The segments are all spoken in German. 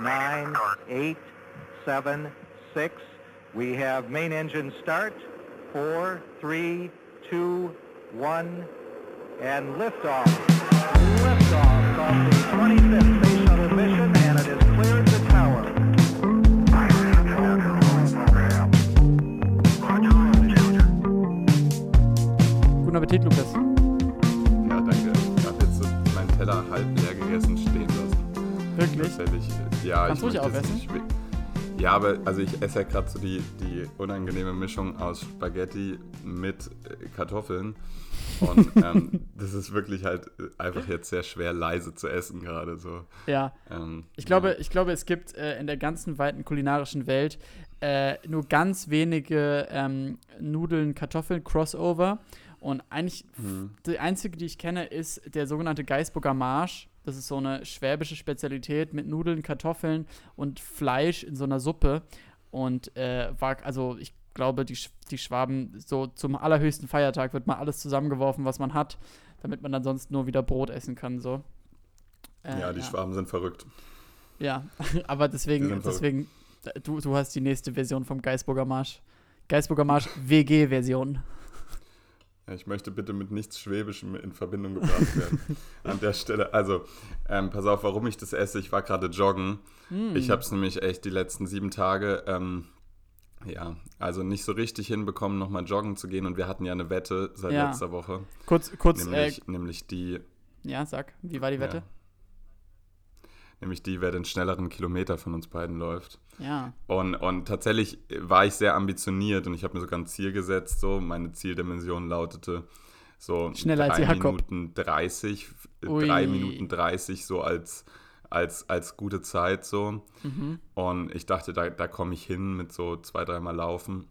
nine, eight, seven, six. We have main engine start. Four, three, two, one, and liftoff. Liftoff of the 25th Space Shuttle mission, and it has cleared the tower. Guten Appetit, Lukas. Ja, danke. Ich habe jetzt so meinen Teller halb leer gegessen stehen lassen. Wirklich? Tatsächlich. Ja, Kannst ich ruhig aufessen. schwi- Ja, aber also ich esse ja gerade so die, die unangenehme Mischung aus Spaghetti mit äh, Kartoffeln. Und ähm, das ist wirklich halt äh, einfach jetzt sehr schwer leise zu essen gerade so. Ja. Ähm, Ich glaube, ja. ich glaube, es gibt äh, in der ganzen weiten kulinarischen Welt äh, nur ganz wenige ähm, Nudeln, Kartoffeln, Crossover. Und eigentlich Mhm. die einzige, die ich kenne, ist der sogenannte Geisburger Marsch. Das ist so eine schwäbische Spezialität mit Nudeln, Kartoffeln und Fleisch in so einer Suppe. Und äh, war, also ich glaube, die, die Schwaben, so zum allerhöchsten Feiertag wird mal alles zusammengeworfen, was man hat, damit man dann sonst nur wieder Brot essen kann. So. Äh, ja, die Schwaben sind verrückt. ja, aber deswegen, deswegen, du, du hast die nächste Version vom Geisburger Marsch. Geisburger Marsch WG-Version. Ich möchte bitte mit nichts Schwäbischem in Verbindung gebracht werden. An der Stelle. Also, ähm, pass auf, warum ich das esse. Ich war gerade joggen. Hm. Ich habe es nämlich echt die letzten sieben Tage, ähm, ja, also nicht so richtig hinbekommen, nochmal joggen zu gehen. Und wir hatten ja eine Wette seit Ja. letzter Woche. Kurz, kurz, Nämlich, nämlich die. äh, ja, sag, wie war die Wette? Ja, nämlich die, wer den schnelleren Kilometer von uns beiden läuft. Ja. Und, und tatsächlich war ich sehr ambitioniert und ich habe mir sogar ein Ziel gesetzt. So, meine Zieldimension lautete so Schneller als 3 Jakob. Minuten 30, Ui. 3 Minuten 30 so als, als, als gute Zeit so. Mhm. Und ich dachte, da, da komme ich hin mit so zwei, dreimal Laufen.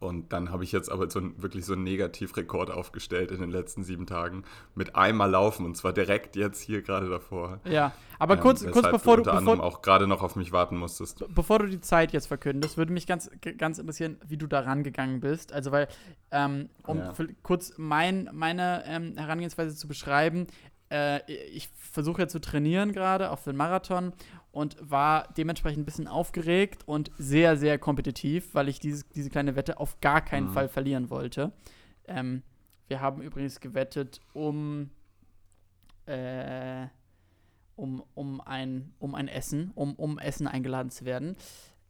Und dann habe ich jetzt aber so ein, wirklich so einen Negativrekord aufgestellt in den letzten sieben Tagen mit einmal Laufen und zwar direkt jetzt hier gerade davor. Ja, aber Ähm, kurz, kurz bevor du, unter anderem bevor, auch gerade noch auf mich warten musstest. bevor du die Zeit jetzt verkündest, würde mich ganz, ganz interessieren, wie du da rangegangen bist. Also, weil, ähm, um Ja. kurz mein, meine ähm, Herangehensweise zu beschreiben, äh, ich versuche ja zu trainieren gerade, auch für den Marathon und war dementsprechend ein bisschen aufgeregt und sehr, sehr kompetitiv, weil ich dieses, diese kleine Wette auf gar keinen Mhm. Fall verlieren wollte. Ähm, wir haben übrigens gewettet um, äh, um, um, ein, um ein Essen, um, um Essen eingeladen zu werden.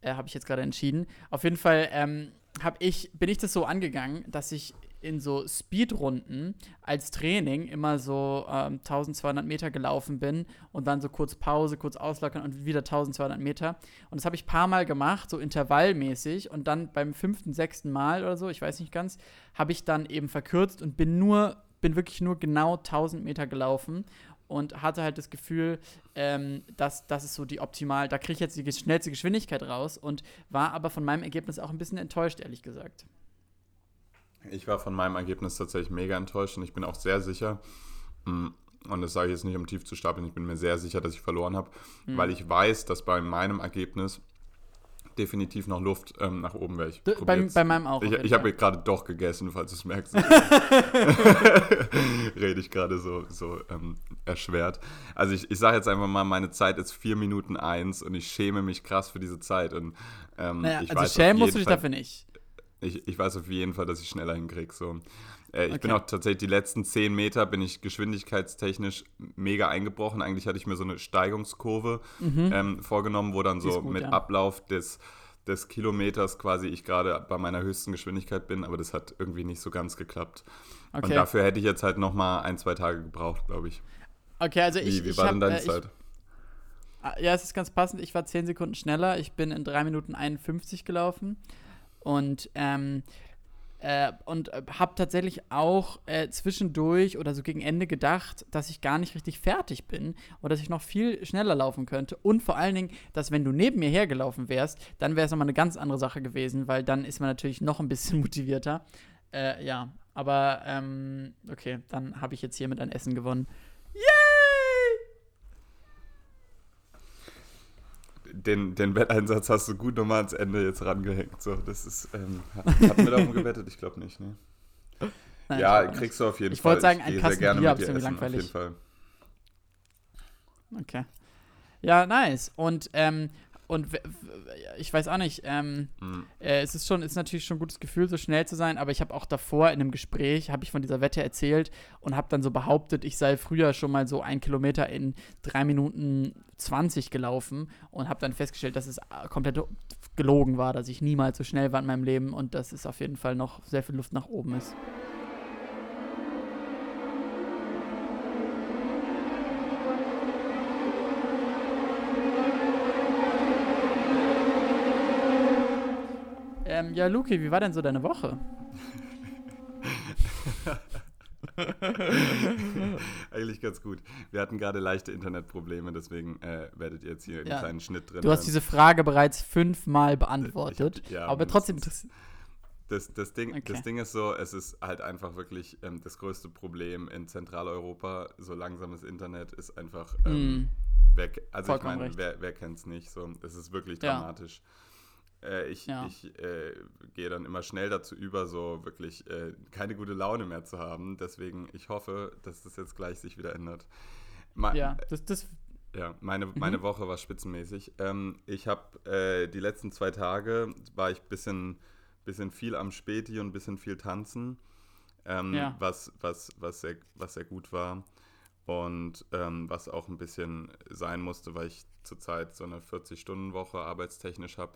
Äh, Habe ich jetzt gerade entschieden. Auf jeden Fall ähm, ich, bin ich das so angegangen, dass ich in so Speedrunden als Training immer so ähm, 1200 Meter gelaufen bin und dann so kurz Pause, kurz auslockern und wieder 1200 Meter. Und das habe ich ein paar Mal gemacht, so intervallmäßig. Und dann beim fünften, sechsten Mal oder so, ich weiß nicht ganz, habe ich dann eben verkürzt und bin nur, bin wirklich nur genau 1000 Meter gelaufen und hatte halt das Gefühl, ähm, dass das ist so die optimal, da kriege ich jetzt die schnellste Geschwindigkeit raus und war aber von meinem Ergebnis auch ein bisschen enttäuscht, ehrlich gesagt. Ich war von meinem Ergebnis tatsächlich mega enttäuscht und ich bin auch sehr sicher, mm, und das sage ich jetzt nicht, um tief zu stapeln, ich bin mir sehr sicher, dass ich verloren habe, Hm. weil ich weiß, dass bei meinem Ergebnis definitiv noch Luft ähm, nach oben wäre. Ich bei- bei meinem auch, Ich, ich habe gerade doch gegessen, falls du es merkst. Rede ich gerade so, so ähm, erschwert. Also ich, ich sage jetzt einfach mal, meine Zeit ist 4 Minuten 1 und ich schäme mich krass für diese Zeit. Und, ähm, Naja, also weiß schämen musst du dich Fall- dafür nicht. Ich, ich weiß auf jeden Fall, dass ich schneller hinkriege. So. Äh, ich Okay. bin auch tatsächlich die letzten 10 Meter bin ich geschwindigkeitstechnisch mega eingebrochen. Eigentlich hatte ich mir so eine Steigungskurve ähm, vorgenommen, wo dann Mhm. So gut, mit ja. Ablauf des, des Kilometers quasi ich gerade bei meiner höchsten Geschwindigkeit bin, aber das hat irgendwie nicht so ganz geklappt. Und Okay. dafür hätte ich jetzt halt nochmal ein, zwei Tage gebraucht, glaube ich. Okay, also Wie, ich, wie ich war hab, denn deine äh, Zeit? Ah, Ja, es ist ganz passend. Ich war 10 Sekunden schneller. Ich bin in 3 Minuten 51 gelaufen. Und, ähm, äh, und habe tatsächlich auch äh, zwischendurch oder so gegen Ende gedacht, dass ich gar nicht richtig fertig bin oder dass ich noch viel schneller laufen könnte. Und vor allen Dingen, dass wenn du neben mir hergelaufen wärst, dann wäre es nochmal eine ganz andere Sache gewesen, weil dann ist man natürlich noch ein bisschen motivierter. Äh, ja, aber ähm, okay, dann habe ich jetzt hier mit ein Essen gewonnen. Yay! Den, den Wetteinsatz hast du gut nochmal ans Ende jetzt rangehängt. So, das ist, ähm, hatten wir darum gewettet? Ich glaube nicht, ne? Nein, ja, ich kriegst du auf jeden Ich Fall. wollte sagen, ein Kasten gerne Bier, mit dir essen, auf langweilig. jeden Fall. Okay. Ja, nice. Und, ähm, und ich weiß auch nicht, ähm, mhm. äh, es ist schon, ist natürlich schon ein gutes Gefühl, so schnell zu sein, aber ich habe auch davor in einem Gespräch, habe ich von dieser Wette erzählt und habe dann so behauptet, ich sei früher schon mal so ein Kilometer in drei Minuten 20 gelaufen und habe dann festgestellt, dass es komplett gelogen war, dass ich niemals so schnell war in meinem Leben und dass es auf jeden Fall noch sehr viel Luft nach oben ist. Ja, Luki, wie war denn so deine Woche? Eigentlich ganz gut. Wir hatten gerade leichte Internetprobleme, deswegen äh, werdet ihr jetzt hier einen kleinen Schnitt drin Du hast diese Frage bereits fünfmal beantwortet, hab, ja, aber trotzdem. Das, das, das, Ding, okay. das Ding ist so, es ist halt einfach wirklich ähm, das größte Problem in Zentraleuropa. So langsames Internet ist einfach. Ähm, mm. wer, also Vollkommen ich meine, wer, wer kennt es nicht? So, es ist wirklich dramatisch. Ja. Äh, ich, ja. ich äh, gehe dann immer schnell dazu über, so wirklich äh, keine gute Laune mehr zu haben. Deswegen, ich hoffe, dass das jetzt gleich sich wieder ändert. Ma ja, das, das ja, meine, mhm. meine Woche war spitzenmäßig. Ähm, ich habe äh, die letzten zwei Tage war ich ein bisschen, bisschen viel am Späti und ein bisschen viel tanzen, ähm, ja. was, was, was, sehr, was sehr gut war. Und ähm, was auch ein bisschen sein musste, weil ich zurzeit so eine 40-Stunden-Woche arbeitstechnisch habe.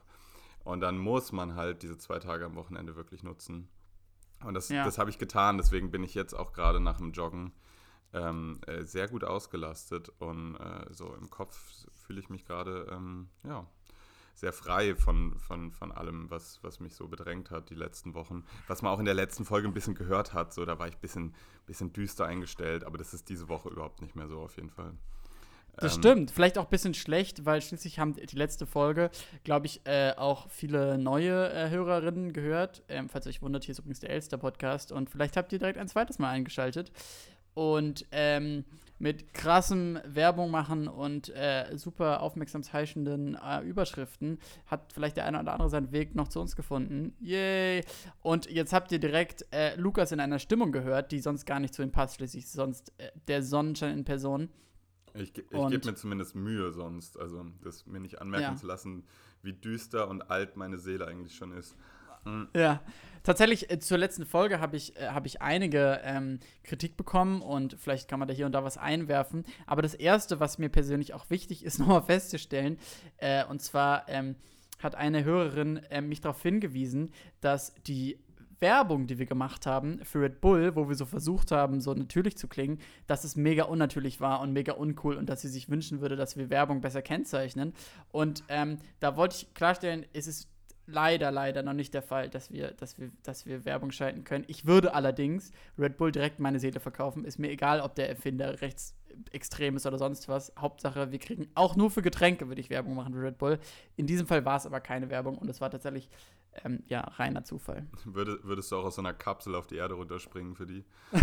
Und dann muss man halt diese zwei Tage am Wochenende wirklich nutzen. Und das, ja. das habe ich getan. Deswegen bin ich jetzt auch gerade nach dem Joggen ähm, äh, sehr gut ausgelastet. Und äh, so im Kopf fühle ich mich gerade ähm, ja, sehr frei von, von, von allem, was, was mich so bedrängt hat die letzten Wochen. Was man auch in der letzten Folge ein bisschen gehört hat. So, da war ich ein bisschen, bisschen düster eingestellt. Aber das ist diese Woche überhaupt nicht mehr so auf jeden Fall. Das ähm, stimmt. Vielleicht auch ein bisschen schlecht, weil schließlich haben die letzte Folge, glaube ich, äh, auch viele neue äh, Hörerinnen gehört. Ähm, falls ihr euch wundert, hier ist übrigens der Elster-Podcast und vielleicht habt ihr direkt ein zweites Mal eingeschaltet. Und ähm, mit krassem Werbung machen und äh, super aufmerksamsheischenden äh, Überschriften hat vielleicht der eine oder andere seinen Weg noch zu uns gefunden. Yay! Und jetzt habt ihr direkt äh, Lukas in einer Stimmung gehört, die sonst gar nicht zu ihm passt, schließlich sonst äh, der Sonnenschein in Person. Ich, ich gebe mir zumindest Mühe sonst, also das mir nicht anmerken ja. zu lassen, wie düster und alt meine Seele eigentlich schon ist. Mhm. Ja, tatsächlich äh, zur letzten Folge habe ich, äh, hab ich einige ähm, Kritik bekommen und vielleicht kann man da hier und da was einwerfen. Aber das Erste, was mir persönlich auch wichtig ist, nochmal festzustellen, äh, und zwar ähm, hat eine Hörerin äh, mich darauf hingewiesen, dass die Werbung, die wir gemacht haben für Red Bull, wo wir so versucht haben, so natürlich zu klingen, dass es mega unnatürlich war und mega uncool und dass sie sich wünschen würde, dass wir Werbung besser kennzeichnen. Und ähm, da wollte ich klarstellen, es ist leider, leider noch nicht der Fall, dass wir, dass wir, dass wir Werbung schalten können. Ich würde allerdings Red Bull direkt meine Seele verkaufen. Ist mir egal, ob der Erfinder ist oder sonst was. Hauptsache, wir kriegen auch nur für Getränke, würde ich Werbung machen für Red Bull. In diesem Fall war es aber keine Werbung und es war tatsächlich ähm, ja, reiner Zufall. Würde, würdest du auch aus so einer Kapsel auf die Erde runterspringen für die? das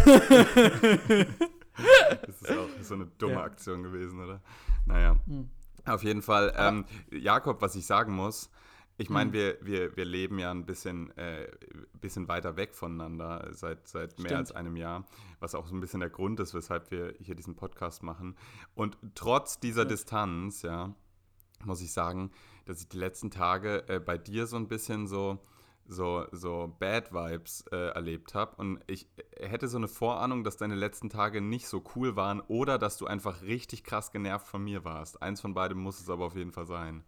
ist auch so eine dumme ja. Aktion gewesen, oder? Naja. Hm. Auf jeden Fall, ähm, Jakob, was ich sagen muss, ich meine, mhm. wir, wir, wir leben ja ein bisschen, äh, bisschen weiter weg voneinander seit, seit mehr als einem Jahr, was auch so ein bisschen der Grund ist, weshalb wir hier diesen Podcast machen. Und trotz dieser ja. Distanz, ja, muss ich sagen, dass ich die letzten Tage äh, bei dir so ein bisschen so, so, so Bad Vibes äh, erlebt habe. Und ich hätte so eine Vorahnung, dass deine letzten Tage nicht so cool waren oder dass du einfach richtig krass genervt von mir warst. Eins von beidem muss es aber auf jeden Fall sein.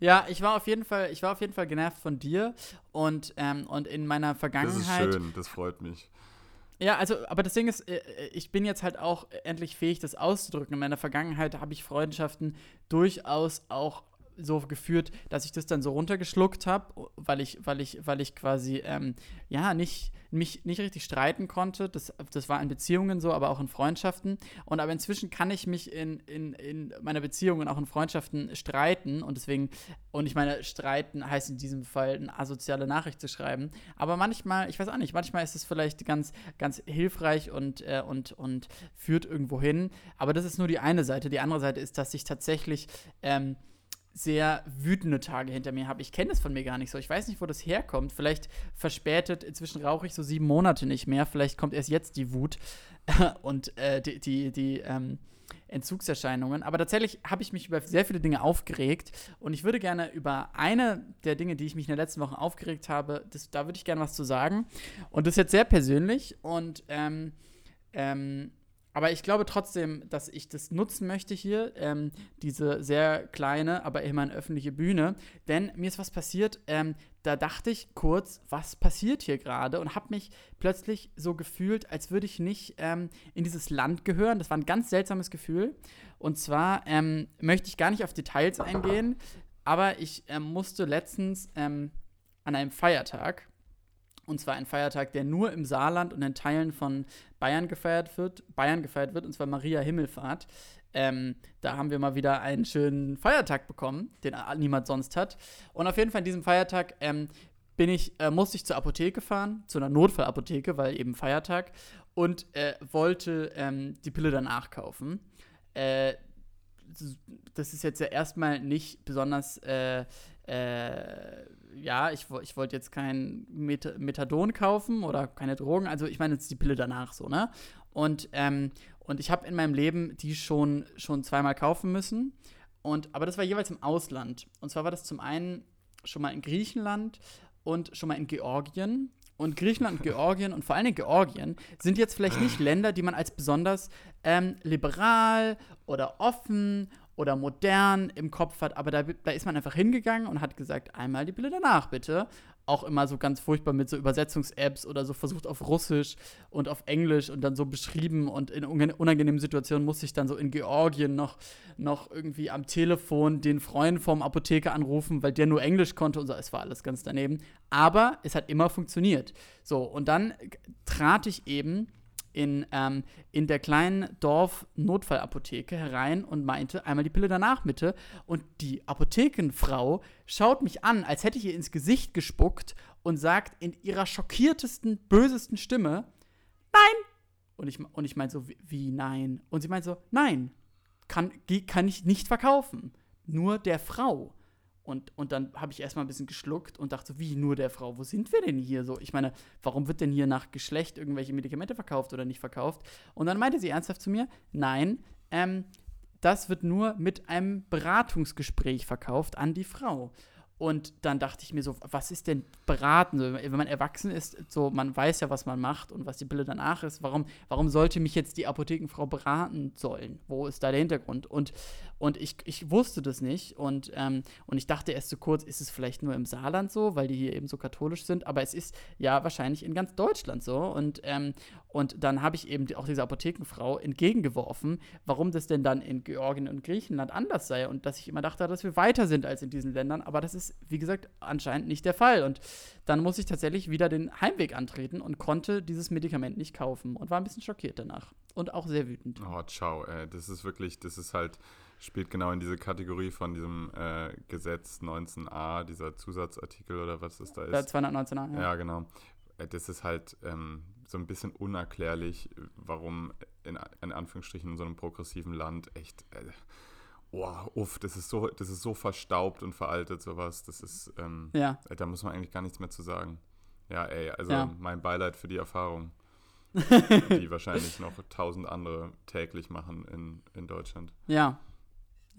Ja, ich war auf jeden Fall, ich war auf jeden Fall genervt von dir und, ähm, und in meiner Vergangenheit. Das ist schön, das freut mich. Ja, also, aber das Ding ist, äh, ich bin jetzt halt auch endlich fähig, das auszudrücken. In meiner Vergangenheit habe ich Freundschaften durchaus auch so geführt, dass ich das dann so runtergeschluckt habe, weil ich, weil ich, weil ich quasi ähm, ja nicht mich nicht richtig streiten konnte. Das, das war in Beziehungen so, aber auch in Freundschaften. Und aber inzwischen kann ich mich in, in, in meiner Beziehung und auch in Freundschaften streiten. Und deswegen, und ich meine, streiten heißt in diesem Fall eine asoziale Nachricht zu schreiben. Aber manchmal, ich weiß auch nicht, manchmal ist es vielleicht ganz, ganz hilfreich und, äh, und, und führt irgendwo hin. Aber das ist nur die eine Seite. Die andere Seite ist, dass ich tatsächlich ähm, sehr wütende Tage hinter mir habe. Ich kenne das von mir gar nicht so. Ich weiß nicht, wo das herkommt. Vielleicht verspätet. Inzwischen rauche ich so sieben Monate nicht mehr. Vielleicht kommt erst jetzt die Wut und äh, die, die, die, ähm, Entzugserscheinungen. Aber tatsächlich habe ich mich über sehr viele Dinge aufgeregt und ich würde gerne über eine der Dinge, die ich mich in den letzten Wochen aufgeregt habe, das, da würde ich gerne was zu sagen. Und das ist jetzt sehr persönlich und ähm, ähm, aber ich glaube trotzdem, dass ich das nutzen möchte hier, ähm, diese sehr kleine, aber immerhin öffentliche Bühne. Denn mir ist was passiert, ähm, da dachte ich kurz, was passiert hier gerade? Und habe mich plötzlich so gefühlt, als würde ich nicht ähm, in dieses Land gehören. Das war ein ganz seltsames Gefühl. Und zwar ähm, möchte ich gar nicht auf Details eingehen, aber ich ähm, musste letztens ähm, an einem Feiertag, und zwar ein Feiertag, der nur im Saarland und in Teilen von Bayern gefeiert wird, Bayern gefeiert wird, und zwar Maria Himmelfahrt. Ähm, da haben wir mal wieder einen schönen Feiertag bekommen, den niemand sonst hat. Und auf jeden Fall an diesem Feiertag ähm, bin ich, äh, musste ich zur Apotheke fahren, zu einer Notfallapotheke, weil eben Feiertag, und äh, wollte ähm, die Pille danach kaufen. Äh, das ist jetzt ja erstmal nicht besonders äh, äh, ja, ich, ich wollte jetzt kein Met Methadon kaufen oder keine Drogen, also ich meine jetzt die Pille danach so, ne? Und, ähm, und ich habe in meinem Leben die schon, schon zweimal kaufen müssen. Und, aber das war jeweils im Ausland. Und zwar war das zum einen schon mal in Griechenland und schon mal in Georgien. Und Griechenland und Georgien und vor allem Georgien sind jetzt vielleicht nicht Länder, die man als besonders ähm, liberal oder offen oder modern im Kopf hat, aber da, da ist man einfach hingegangen und hat gesagt, einmal die Bilder danach bitte. Auch immer so ganz furchtbar mit so Übersetzungs-Apps oder so versucht auf Russisch und auf Englisch und dann so beschrieben und in unangenehmen Situationen musste ich dann so in Georgien noch, noch irgendwie am Telefon den Freund vom Apotheker anrufen, weil der nur Englisch konnte und so. Es war alles ganz daneben. Aber es hat immer funktioniert. So, und dann trat ich eben in, ähm, in der kleinen Dorf-Notfallapotheke herein und meinte, einmal die Pille danach bitte. Und die Apothekenfrau schaut mich an, als hätte ich ihr ins Gesicht gespuckt und sagt in ihrer schockiertesten, bösesten Stimme, nein! Und ich, und ich meinte so, wie, wie nein? Und sie meint so, nein, kann, kann ich nicht verkaufen. Nur der Frau. Und, und dann habe ich erstmal ein bisschen geschluckt und dachte, wie nur der Frau, wo sind wir denn hier so? Ich meine, warum wird denn hier nach Geschlecht irgendwelche Medikamente verkauft oder nicht verkauft? Und dann meinte sie ernsthaft zu mir, nein, ähm, das wird nur mit einem Beratungsgespräch verkauft an die Frau. Und dann dachte ich mir so, was ist denn beraten? Wenn man erwachsen ist, so man weiß ja, was man macht und was die Pille danach ist. Warum, warum sollte mich jetzt die Apothekenfrau beraten sollen? Wo ist da der Hintergrund? Und, und ich, ich wusste das nicht. Und, ähm, und ich dachte erst so kurz, ist es vielleicht nur im Saarland so, weil die hier eben so katholisch sind. Aber es ist ja wahrscheinlich in ganz Deutschland so. Und, ähm, und dann habe ich eben auch dieser Apothekenfrau entgegengeworfen, warum das denn dann in Georgien und Griechenland anders sei. Und dass ich immer dachte, dass wir weiter sind als in diesen Ländern. Aber das ist wie gesagt, anscheinend nicht der Fall. Und dann muss ich tatsächlich wieder den Heimweg antreten und konnte dieses Medikament nicht kaufen und war ein bisschen schockiert danach. Und auch sehr wütend. Oh, ciao, ey. Das ist wirklich, das ist halt, spielt genau in diese Kategorie von diesem äh, Gesetz 19a, dieser Zusatzartikel oder was es da ist. 219a, ja. Ja, genau. Äh, das ist halt ähm, so ein bisschen unerklärlich, warum in, in Anführungsstrichen in so einem progressiven Land echt. Äh, oh, uff, das ist so, das ist so verstaubt und veraltet, sowas. Das ist, ähm, ja. da muss man eigentlich gar nichts mehr zu sagen. Ja, ey, also ja. mein Beileid für die Erfahrung, die wahrscheinlich noch tausend andere täglich machen in, in Deutschland. Ja,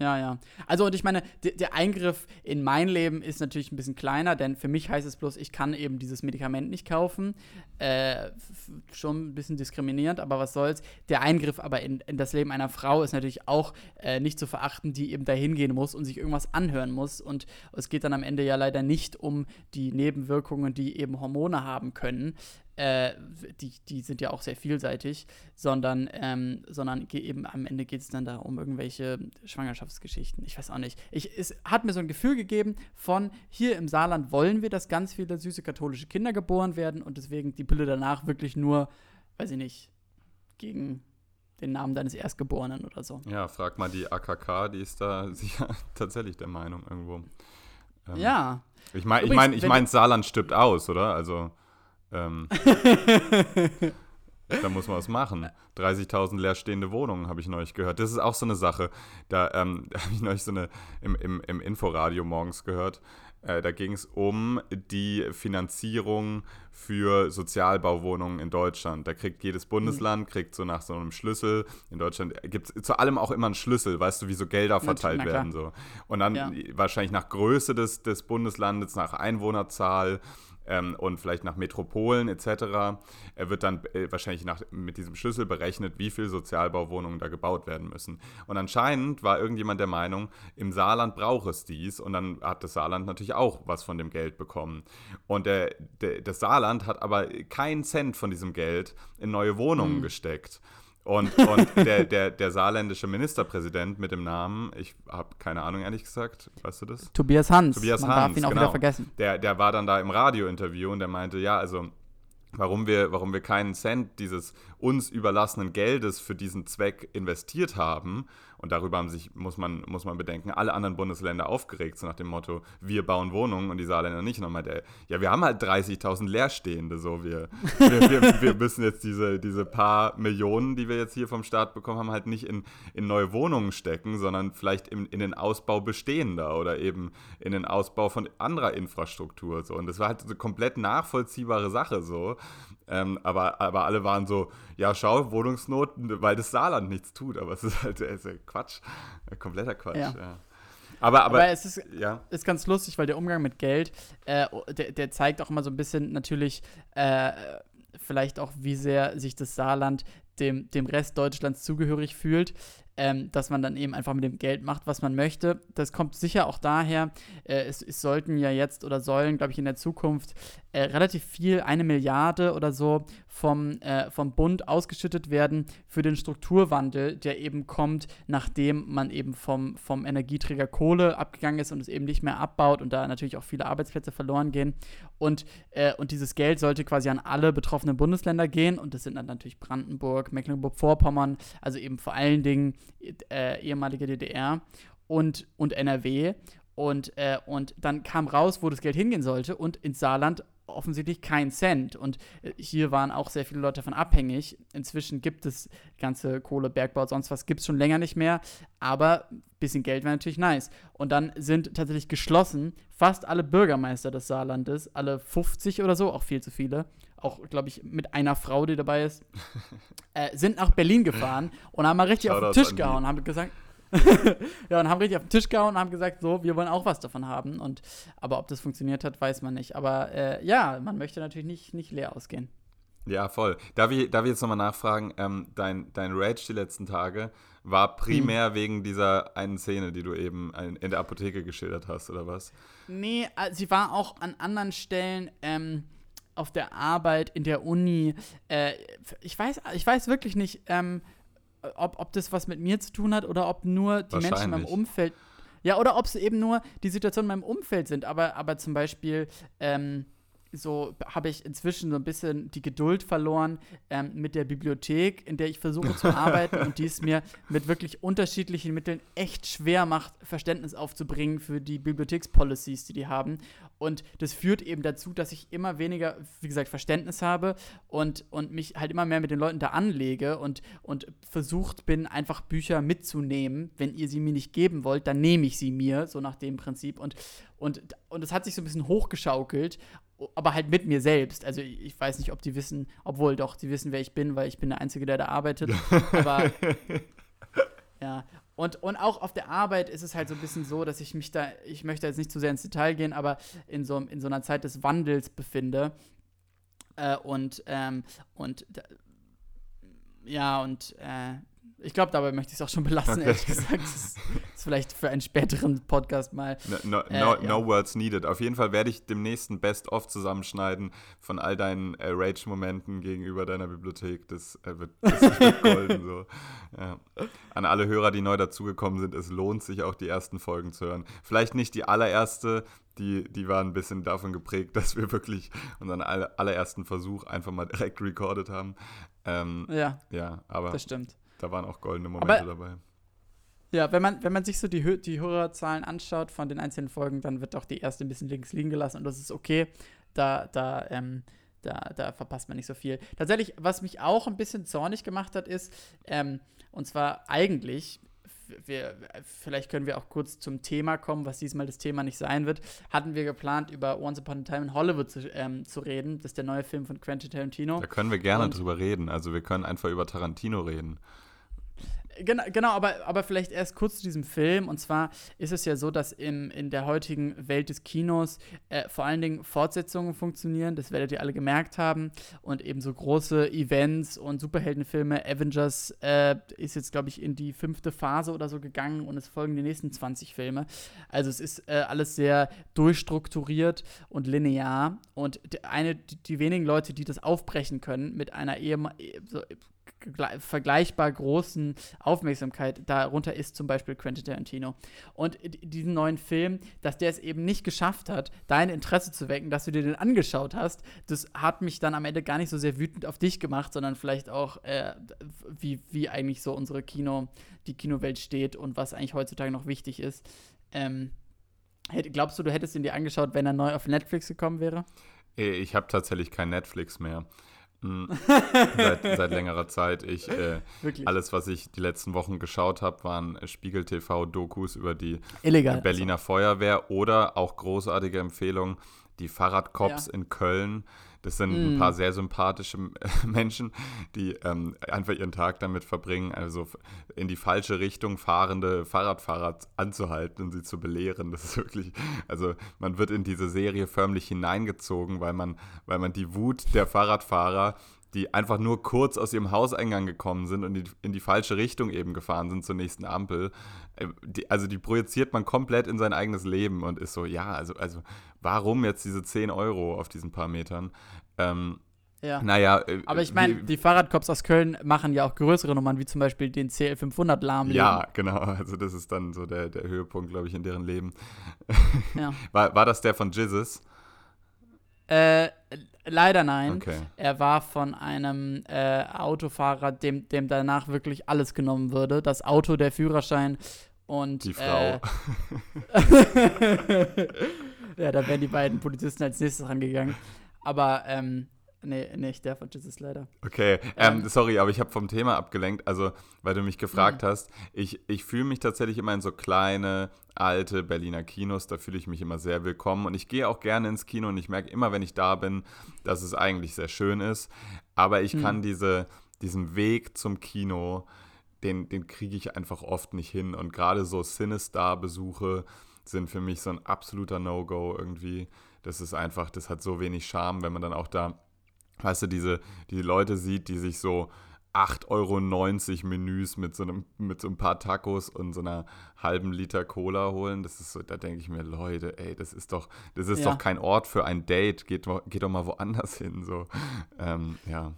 ja, ja. Also, und ich meine, der Eingriff in mein Leben ist natürlich ein bisschen kleiner, denn für mich heißt es bloß, ich kann eben dieses Medikament nicht kaufen. Äh, schon ein bisschen diskriminierend, aber was soll's. Der Eingriff aber in, in das Leben einer Frau ist natürlich auch äh, nicht zu verachten, die eben dahin gehen muss und sich irgendwas anhören muss. Und es geht dann am Ende ja leider nicht um die Nebenwirkungen, die eben Hormone haben können äh, die, die sind ja auch sehr vielseitig, sondern, ähm, sondern eben am Ende geht es dann da um irgendwelche Schwangerschaftsgeschichten. Ich weiß auch nicht. Ich, es hat mir so ein Gefühl gegeben von, hier im Saarland wollen wir, dass ganz viele süße katholische Kinder geboren werden und deswegen die Pille danach wirklich nur, weiß ich nicht, gegen den Namen deines Erstgeborenen oder so. Ja, frag mal die AKK, die ist da sicher tatsächlich der Meinung irgendwo. Ähm, ja. Ich meine, ich meine, ich mein, Saarland stirbt aus, oder? Also ähm, Da muss man was machen. 30.000 leerstehende Wohnungen, habe ich neulich gehört. Das ist auch so eine Sache. Da, ähm, habe ich neulich so eine im, im, im Inforadio morgens gehört. Äh, da ging es um die Finanzierung für Sozialbauwohnungen in Deutschland. Da kriegt jedes Bundesland, kriegt so nach so einem Schlüssel. In Deutschland gibt es zu allem auch immer einen Schlüssel, weißt du, wie so Gelder verteilt werden. So. Und dann ja. wahrscheinlich nach Größe des, des Bundeslandes, nach Einwohnerzahl ähm, und vielleicht nach Metropolen etc. Er wird dann äh, wahrscheinlich nach, mit diesem Schlüssel berechnet, wie viele Sozialbauwohnungen da gebaut werden müssen. Und anscheinend war irgendjemand der Meinung, im Saarland braucht es dies und dann hat das Saarland natürlich auch was von dem Geld bekommen. Und der, der das Saarland hat aber keinen Cent von diesem Geld in neue Wohnungen mhm. gesteckt. Und, und der, der, der saarländische Ministerpräsident mit dem Namen, ich habe keine Ahnung, ehrlich gesagt, weißt du das? Tobias Hans. Tobias Man Hans, darf ihn auch genau. wieder vergessen. Der, der war dann da im Radiointerview und der meinte, ja, also warum wir, warum wir keinen Cent dieses uns überlassenen Geldes für diesen Zweck investiert haben, und darüber haben sich, muss man, muss man bedenken, alle anderen Bundesländer aufgeregt, so nach dem Motto, wir bauen Wohnungen und die Saarländer nicht. Und dann meinte er, ja, wir haben halt 30.000 Leerstehende, so wir, wir, wir, wir, müssen jetzt diese, diese paar Millionen, die wir jetzt hier vom Staat bekommen haben, halt nicht in, in neue Wohnungen stecken, sondern vielleicht in, in den Ausbau bestehender oder eben in den Ausbau von anderer Infrastruktur. So. Und das war halt eine komplett nachvollziehbare Sache so. Ähm, aber, aber alle waren so, ja, schau, Wohnungsnot, weil das Saarland nichts tut. Aber es ist halt ist Quatsch, kompletter Quatsch. Ja. ja. Aber, aber, aber, es ist, ja. ist ganz lustig, weil der Umgang mit Geld, äh, der, der, zeigt auch immer so ein bisschen natürlich äh, vielleicht auch, wie sehr sich das Saarland dem, dem Rest Deutschlands zugehörig fühlt ähm, dass man dann eben einfach mit dem Geld macht, was man möchte. Das kommt sicher auch daher, äh, es, es, sollten ja jetzt oder sollen, glaube ich, in der Zukunft äh, relativ viel, eine Milliarde oder so, vom, äh, vom Bund ausgeschüttet werden für den Strukturwandel, der eben kommt, nachdem man eben vom, vom Energieträger Kohle abgegangen ist und es eben nicht mehr abbaut und da natürlich auch viele Arbeitsplätze verloren gehen. Und, äh, und dieses Geld sollte quasi an alle betroffenen Bundesländer gehen und das sind dann natürlich Brandenburg, Mecklenburg-Vorpommern, also eben vor allen Dingen äh, ehemalige DDR und, und NRW. Und, äh, und dann kam raus, wo das Geld hingehen sollte und ins Saarland offensichtlich kein Cent. Und äh, hier waren auch sehr viele Leute davon abhängig. Inzwischen gibt es ganze Kohle, Bergbau, sonst was gibt es schon länger nicht mehr. Aber ein bisschen Geld wäre natürlich nice. Und dann sind tatsächlich geschlossen fast alle Bürgermeister des Saarlandes, alle 50 oder so, auch viel zu viele, auch, glaube ich, mit einer Frau, die dabei ist, äh, sind nach Berlin gefahren und haben mal richtig Shoutout auf den Tisch gehauen und haben gesagt, ja, und haben richtig auf den Tisch gehauen und haben gesagt, so, wir wollen auch was davon haben. Und, aber ob das funktioniert hat, weiß man nicht. Aber äh, ja, man möchte natürlich nicht, nicht leer ausgehen. Ja, voll. Darf ich, darf ich jetzt nochmal nachfragen, ähm, dein, dein Rage die letzten Tage war primär hm. wegen dieser einen Szene, die du eben in der Apotheke geschildert hast, oder was? Nee, äh, sie war auch an anderen Stellen ähm, auf der Arbeit, in der Uni. Äh, ich, weiß, ich weiß wirklich nicht, ähm, ob, ob das was mit mir zu tun hat oder ob nur die Menschen in meinem Umfeld. Ja, oder ob es eben nur die Situation in meinem Umfeld sind. Aber, aber zum Beispiel, ähm, so habe ich inzwischen so ein bisschen die Geduld verloren ähm, mit der Bibliothek, in der ich versuche zu arbeiten und die es mir mit wirklich unterschiedlichen Mitteln echt schwer macht, Verständnis aufzubringen für die Bibliothekspolicies, die die haben. Und das führt eben dazu, dass ich immer weniger, wie gesagt, Verständnis habe und, und mich halt immer mehr mit den Leuten da anlege und, und versucht bin, einfach Bücher mitzunehmen. Wenn ihr sie mir nicht geben wollt, dann nehme ich sie mir, so nach dem Prinzip. Und, und, und es hat sich so ein bisschen hochgeschaukelt, aber halt mit mir selbst. Also ich weiß nicht, ob die wissen, obwohl doch, die wissen, wer ich bin, weil ich bin der Einzige, der da arbeitet. aber ja, und, und auch auf der Arbeit ist es halt so ein bisschen so, dass ich mich da, ich möchte jetzt nicht zu sehr ins Detail gehen, aber in so, in so einer Zeit des Wandels befinde. Äh, und, ähm, und ja, und äh, ich glaube, dabei möchte ich es auch schon belassen, okay. ehrlich gesagt. Das ist, ist, vielleicht für einen späteren Podcast mal. No, no, äh, no, ja. no words needed. Auf jeden Fall werde ich demnächst ein Best-of zusammenschneiden von all deinen äh, Rage-Momenten gegenüber deiner Bibliothek. Das, äh, wird, das wird golden. so. Ja. An alle Hörer, die neu dazugekommen sind, es lohnt sich auch, die ersten Folgen zu hören. Vielleicht nicht die allererste, die, die war ein bisschen davon geprägt, dass wir wirklich unseren allerersten Versuch einfach mal direkt recorded haben. Ähm, ja, ja, aber das stimmt. Da waren auch goldene Momente Aber, dabei. Ja, wenn man, wenn man sich so die, die Hörerzahlen anschaut von den einzelnen Folgen, dann wird auch die erste ein bisschen links liegen gelassen und das ist okay. Da, da, ähm, Da, da verpasst man nicht so viel. Tatsächlich, was mich auch ein bisschen zornig gemacht hat, ist, ähm, und zwar eigentlich, wir, vielleicht können wir auch kurz zum Thema kommen, was diesmal das Thema nicht sein wird. Hatten wir geplant, über Once Upon a Time in Hollywood zu, ähm, zu reden. Das ist der neue Film von Quentin Tarantino. Da können wir gerne und, drüber reden. Also wir können einfach über Tarantino reden. Genau, genau aber, aber vielleicht erst kurz zu diesem Film. Und zwar ist es ja so, dass im, in der heutigen Welt des Kinos äh, vor allen Dingen Fortsetzungen funktionieren. Das werdet ihr alle gemerkt haben. Und eben so große Events und Superheldenfilme. Avengers äh, ist jetzt, glaube ich, in die fünfte Phase oder so gegangen und es folgen die nächsten 20 Filme. Also es ist äh, alles sehr durchstrukturiert und linear. Und eine, die, die wenigen Leute, die das aufbrechen können mit einer ehem so, vergleichbar großen Aufmerksamkeit. Darunter ist zum Beispiel Quentin Tarantino. Und diesen neuen Film, dass der es eben nicht geschafft hat, dein Interesse zu wecken, dass du dir den angeschaut hast, das hat mich dann am Ende gar nicht so sehr wütend auf dich gemacht, sondern vielleicht auch, äh, wie, wie eigentlich so unsere Kino, die Kinowelt steht und was eigentlich heutzutage noch wichtig ist. Ähm, glaubst du, du hättest ihn dir angeschaut, wenn er neu auf Netflix gekommen wäre? Äh, ich habe tatsächlich kein Netflix mehr. Hm. seit, seit, längerer Zeit. Ich, äh, alles, was ich die letzten Wochen geschaut habe, waren Spiegel TV-Dokus über die Illegal, Berliner also. Feuerwehr oder auch großartige Empfehlungen, die Fahrradcops ja. in Köln. Das sind mm. ein paar sehr sympathische Menschen, die ähm, einfach ihren Tag damit verbringen, also in die falsche Richtung fahrende Fahrradfahrer anzuhalten und sie zu belehren. Das ist wirklich, also man wird in diese Serie förmlich hineingezogen, weil man, weil man die Wut der Fahrradfahrer die einfach nur kurz aus ihrem Hauseingang gekommen sind und die, in die falsche Richtung eben gefahren sind zur nächsten Ampel. Äh, die, also die projiziert man komplett in sein eigenes Leben und ist so, ja, also, also warum jetzt diese 10 Euro auf diesen paar Metern? Ähm, ja. Naja, äh, aber ich meine, die Fahrradcops aus Köln machen ja auch größere Nummern, wie zum Beispiel den CL500 lahmlegen. Ja, genau. Also, das ist dann so der, der Höhepunkt, glaube ich, in deren Leben. Ja. war, war das der von Jizzes? Äh, leider nein. Okay. Er war von einem äh, Autofahrer, dem, dem danach wirklich alles genommen würde. Das Auto, der Führerschein und. Die Frau. Äh, ja, da wären die beiden Polizisten als nächstes rangegangen. Aber ähm, Nee, nicht der von Jesus leider. Okay, ähm, ähm, sorry, aber ich habe vom Thema abgelenkt. Also, weil du mich gefragt mhm. hast, ich, ich fühle mich tatsächlich immer in so kleine, alte Berliner Kinos. Da fühle ich mich immer sehr willkommen. Und ich gehe auch gerne ins Kino und ich merke immer, wenn ich da bin, dass es eigentlich sehr schön ist. Aber ich mhm. kann diese, diesen Weg zum Kino, den, den kriege ich einfach oft nicht hin. Und gerade so Cinestar-Besuche sind für mich so ein absoluter No-Go irgendwie. Das ist einfach, das hat so wenig Charme, wenn man dann auch da weißt du, diese, die Leute sieht, die sich so 8,90 Euro Menüs mit so, einem, mit so ein paar Tacos und so einer halben Liter Cola holen. Das ist so, da denke ich mir, Leute, ey, das ist doch, das ist ja. doch kein Ort für ein Date. Geht, geht doch mal woanders hin. So. Ähm, ja,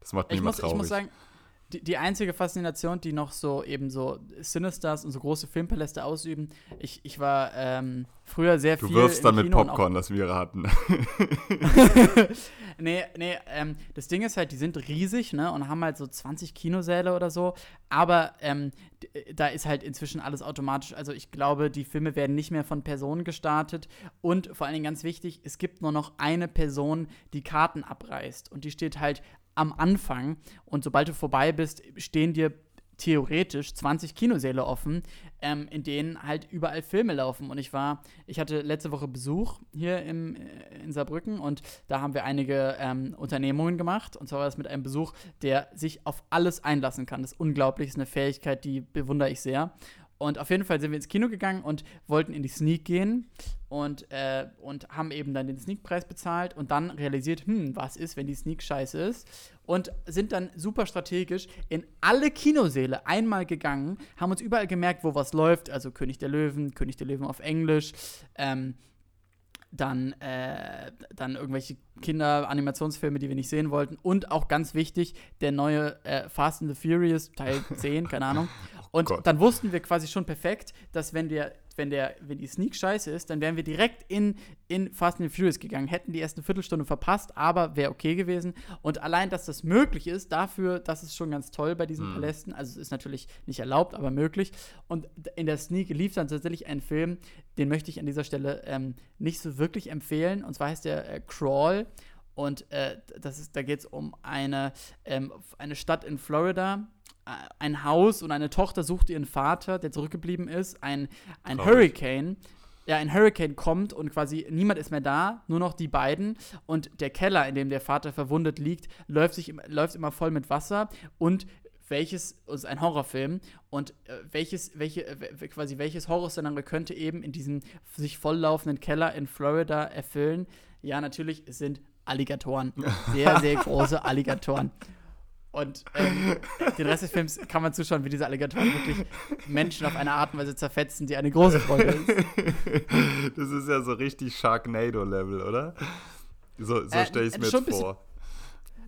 das macht mich ich immer traurig. Ich muss sagen, die, die einzige Faszination, die noch so eben so Sinisters und so große Filmpaläste ausüben, ich, ich war ähm, früher sehr du viel. Du wirfst damit Popcorn, das wir hatten. nee, nee, ähm, das Ding ist halt, die sind riesig, ne, und haben halt so 20 Kinosäle oder so, aber ähm, da ist halt inzwischen alles automatisch. Also ich glaube, die Filme werden nicht mehr von Personen gestartet und vor allen Dingen ganz wichtig, es gibt nur noch eine Person, die Karten abreißt und die steht halt am Anfang und sobald du vorbei bist, stehen dir theoretisch 20 Kinosäle offen, ähm, in denen halt überall Filme laufen. Und ich war, ich hatte letzte Woche Besuch hier im, äh, in Saarbrücken und da haben wir einige ähm, Unternehmungen gemacht. Und zwar war das mit einem Besuch, der sich auf alles einlassen kann. Das ist unglaublich, ist eine Fähigkeit, die bewundere ich sehr. Und auf jeden Fall sind wir ins Kino gegangen und wollten in die Sneak gehen und, äh, und haben eben dann den Sneakpreis bezahlt und dann realisiert, hm, was ist, wenn die Sneak scheiße ist? Und sind dann super strategisch in alle Kinosäle einmal gegangen, haben uns überall gemerkt, wo was läuft, also König der Löwen, König der Löwen auf Englisch, ähm, dann, äh, dann irgendwelche Kinder-Animationsfilme, die wir nicht sehen wollten. Und auch ganz wichtig, der neue äh, Fast and the Furious, Teil 10, keine Ahnung. Und oh dann wussten wir quasi schon perfekt, dass wenn der, wenn der, wenn die Sneak scheiße ist, dann wären wir direkt in, in Fast and Furious gegangen, hätten die erste Viertelstunde verpasst, aber wäre okay gewesen. Und allein, dass das möglich ist, dafür, das ist schon ganz toll bei diesen mhm. Palästen. Also es ist natürlich nicht erlaubt, aber möglich. Und in der Sneak lief dann tatsächlich ein Film, den möchte ich an dieser Stelle ähm, nicht so wirklich empfehlen. Und zwar heißt der äh, Crawl. Und äh, das ist, da geht es um eine, ähm, eine Stadt in Florida. Äh, ein Haus und eine Tochter sucht ihren Vater, der zurückgeblieben ist. Ein, ein Hurricane ja, ein Hurricane kommt und quasi niemand ist mehr da, nur noch die beiden. Und der Keller, in dem der Vater verwundet liegt, läuft, sich, läuft immer voll mit Wasser. Und welches, ist ein Horrorfilm, und äh, welches, welche, äh, quasi welches Horrorszenario könnte eben in diesem sich volllaufenden Keller in Florida erfüllen? Ja, natürlich, sind Alligatoren. Sehr, sehr große Alligatoren. Und ähm, den Rest des Films kann man zuschauen, wie diese Alligatoren wirklich Menschen auf eine Art und Weise zerfetzen, die eine große Freude ist. Das ist ja so richtig Sharknado-Level, oder? So, so äh, stelle ich es mir jetzt vor.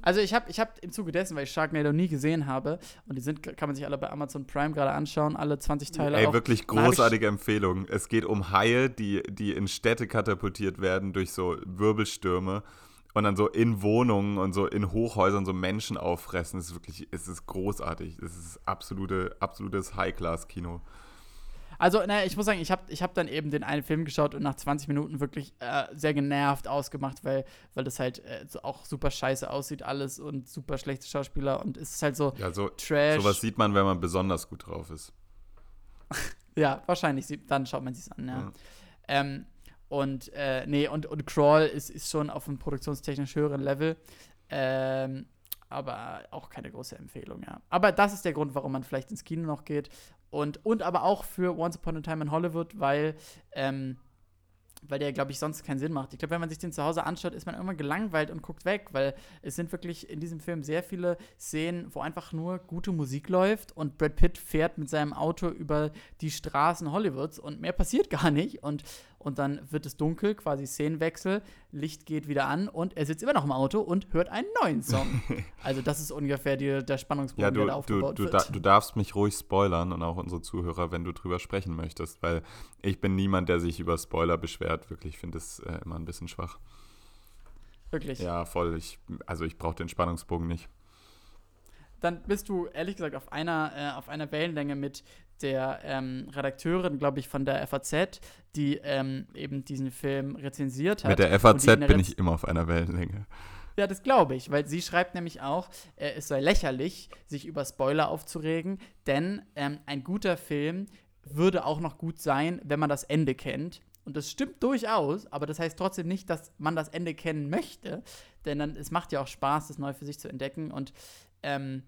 Also ich habe ich hab im Zuge dessen, weil ich Sharknado nie gesehen habe, und die sind, kann man sich alle bei Amazon Prime gerade anschauen, alle 20 Teile. Ey, auch. wirklich großartige Empfehlung. Es geht um Haie, die, die in Städte katapultiert werden durch so Wirbelstürme und dann so in Wohnungen und so in Hochhäusern so Menschen auffressen. Es ist wirklich, es ist großartig. Es ist absolute, absolutes High-Class-Kino. Also, naja, ich muss sagen, ich habe ich hab dann eben den einen Film geschaut und nach 20 Minuten wirklich äh, sehr genervt ausgemacht, weil, weil das halt äh, so auch super scheiße aussieht, alles und super schlechte Schauspieler und es ist halt so ja, so, Trash. Sowas sieht man, wenn man besonders gut drauf ist. ja, wahrscheinlich, dann schaut man sich an, ja. ja. Ähm, und äh, nee, und, und Crawl ist, ist schon auf einem produktionstechnisch höheren Level. Ähm, aber auch keine große Empfehlung, ja. Aber das ist der Grund, warum man vielleicht ins Kino noch geht. Und, und aber auch für Once Upon a Time in Hollywood, weil ähm, weil der, glaube ich, sonst keinen Sinn macht. Ich glaube, wenn man sich den zu Hause anschaut, ist man immer gelangweilt und guckt weg, weil es sind wirklich in diesem Film sehr viele Szenen, wo einfach nur gute Musik läuft und Brad Pitt fährt mit seinem Auto über die Straßen Hollywoods und mehr passiert gar nicht. Und, und dann wird es dunkel, quasi Szenenwechsel, Licht geht wieder an und er sitzt immer noch im Auto und hört einen neuen Song. also das ist ungefähr die, der Spannungsbogen, ja, du, der da aufgebaut du, du, wird. Du darfst mich ruhig spoilern und auch unsere Zuhörer, wenn du drüber sprechen möchtest, weil ich bin niemand, der sich über Spoiler beschwert. Wirklich, ich finde es äh, immer ein bisschen schwach. Wirklich? Ja, voll. Ich, also ich brauche den Spannungsbogen nicht dann bist du ehrlich gesagt auf einer, äh, auf einer Wellenlänge mit der ähm, Redakteurin, glaube ich, von der FAZ, die ähm, eben diesen Film rezensiert hat. Mit der FAZ der bin ich immer auf einer Wellenlänge. Ja, das glaube ich, weil sie schreibt nämlich auch, äh, es sei lächerlich, sich über Spoiler aufzuregen, denn ähm, ein guter Film würde auch noch gut sein, wenn man das Ende kennt. Und das stimmt durchaus, aber das heißt trotzdem nicht, dass man das Ende kennen möchte, denn dann, es macht ja auch Spaß, das neu für sich zu entdecken. Und ähm,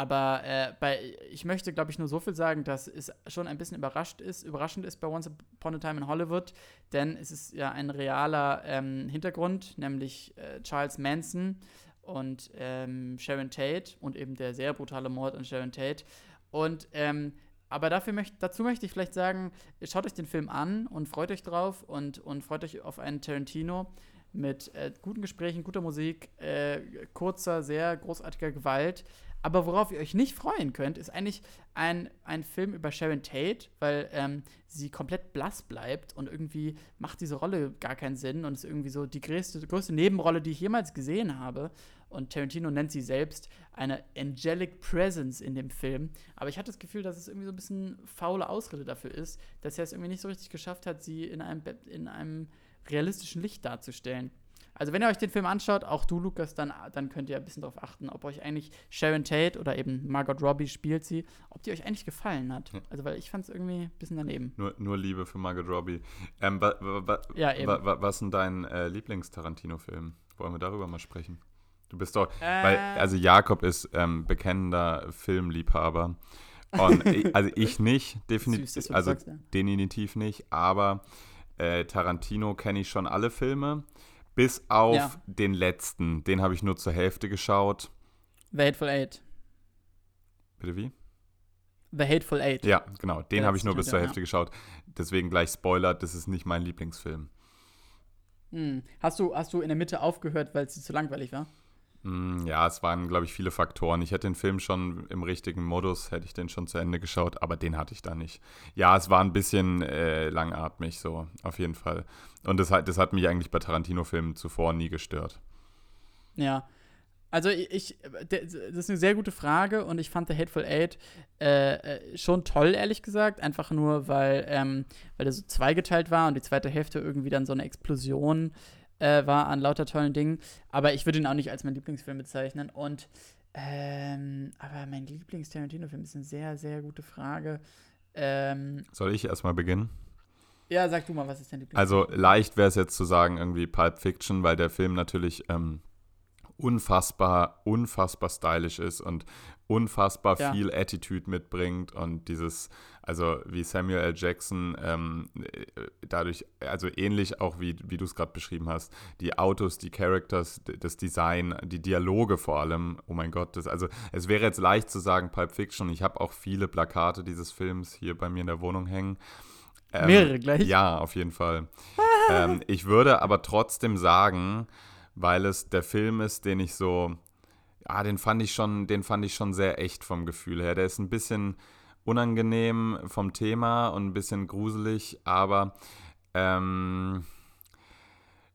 aber äh, bei, ich möchte, glaube ich, nur so viel sagen, dass es schon ein bisschen überrascht ist, überraschend ist bei Once Upon a Time in Hollywood, denn es ist ja ein realer ähm, Hintergrund, nämlich äh, Charles Manson und ähm, Sharon Tate und eben der sehr brutale Mord an Sharon Tate. Und ähm, aber dafür möcht, dazu möchte ich vielleicht sagen, schaut euch den Film an und freut euch drauf und, und freut euch auf einen Tarantino mit äh, guten Gesprächen, guter Musik, äh, kurzer, sehr großartiger Gewalt aber worauf ihr euch nicht freuen könnt, ist eigentlich ein, ein Film über Sharon Tate, weil ähm, sie komplett blass bleibt und irgendwie macht diese Rolle gar keinen Sinn und ist irgendwie so die größte, größte Nebenrolle, die ich jemals gesehen habe. Und Tarantino nennt sie selbst eine angelic presence in dem Film. Aber ich hatte das Gefühl, dass es irgendwie so ein bisschen faule Ausrede dafür ist, dass er es irgendwie nicht so richtig geschafft hat, sie in einem, in einem realistischen Licht darzustellen. Also wenn ihr euch den Film anschaut, auch du, Lukas, dann, dann könnt ihr ein bisschen darauf achten, ob euch eigentlich Sharon Tate oder eben Margot Robbie spielt sie, ob die euch eigentlich gefallen hat. Ja. Also weil ich fand es irgendwie ein bisschen daneben. Nur, nur Liebe für Margot Robbie. Ähm, wa, wa, wa, ja, eben. was ist denn dein äh, Lieblings-Tarantino-Film? Wollen wir darüber mal sprechen? Du bist doch, äh, weil, also Jakob ist ähm, bekennender Filmliebhaber. Und also ich nicht, definitiv, also sagst, ja. definitiv nicht, aber äh, Tarantino kenne ich schon alle Filme. Bis auf ja. den letzten. Den habe ich nur zur Hälfte geschaut. The Hateful Eight. Bitte wie? The Hateful Eight. Ja, genau. Den habe ich nur bis zur Hälfte ja. geschaut. Deswegen gleich Spoiler, das ist nicht mein Lieblingsfilm. Hm. Hast, du, hast du in der Mitte aufgehört, weil es zu langweilig war? Mm, ja, es waren, glaube ich, viele Faktoren. Ich hätte den Film schon im richtigen Modus, hätte ich den schon zu Ende geschaut, aber den hatte ich da nicht. Ja, es war ein bisschen äh, langatmig, so, auf jeden Fall. Und das, das hat mich eigentlich bei Tarantino-Filmen zuvor nie gestört. Ja. Also ich, das ist eine sehr gute Frage und ich fand The Hateful Eight äh, äh, schon toll, ehrlich gesagt. Einfach nur, weil, ähm, weil er so zweigeteilt war und die zweite Hälfte irgendwie dann so eine Explosion äh, war an lauter tollen Dingen. Aber ich würde ihn auch nicht als mein Lieblingsfilm bezeichnen. Und ähm, aber mein Lieblings-Tarantino-Film ist eine sehr, sehr gute Frage. Ähm, Soll ich erstmal beginnen? Ja, sag du mal, was ist dein Lieblingsfilm? Also leicht wäre es jetzt zu sagen, irgendwie Pulp Fiction, weil der Film natürlich ähm, unfassbar, unfassbar stylisch ist und unfassbar ja. viel Attitude mitbringt und dieses, also wie Samuel L. Jackson ähm, dadurch, also ähnlich auch wie, wie du es gerade beschrieben hast, die Autos, die Characters, das Design, die Dialoge vor allem, oh mein Gott, das, also es wäre jetzt leicht zu sagen Pulp Fiction, ich habe auch viele Plakate dieses Films hier bei mir in der Wohnung hängen. Ähm, Mehrere gleich? Ja, auf jeden Fall. ähm, ich würde aber trotzdem sagen, weil es der Film ist, den ich so, ja, den fand ich schon, den fand ich schon sehr echt vom Gefühl her. Der ist ein bisschen unangenehm vom Thema und ein bisschen gruselig, aber ähm,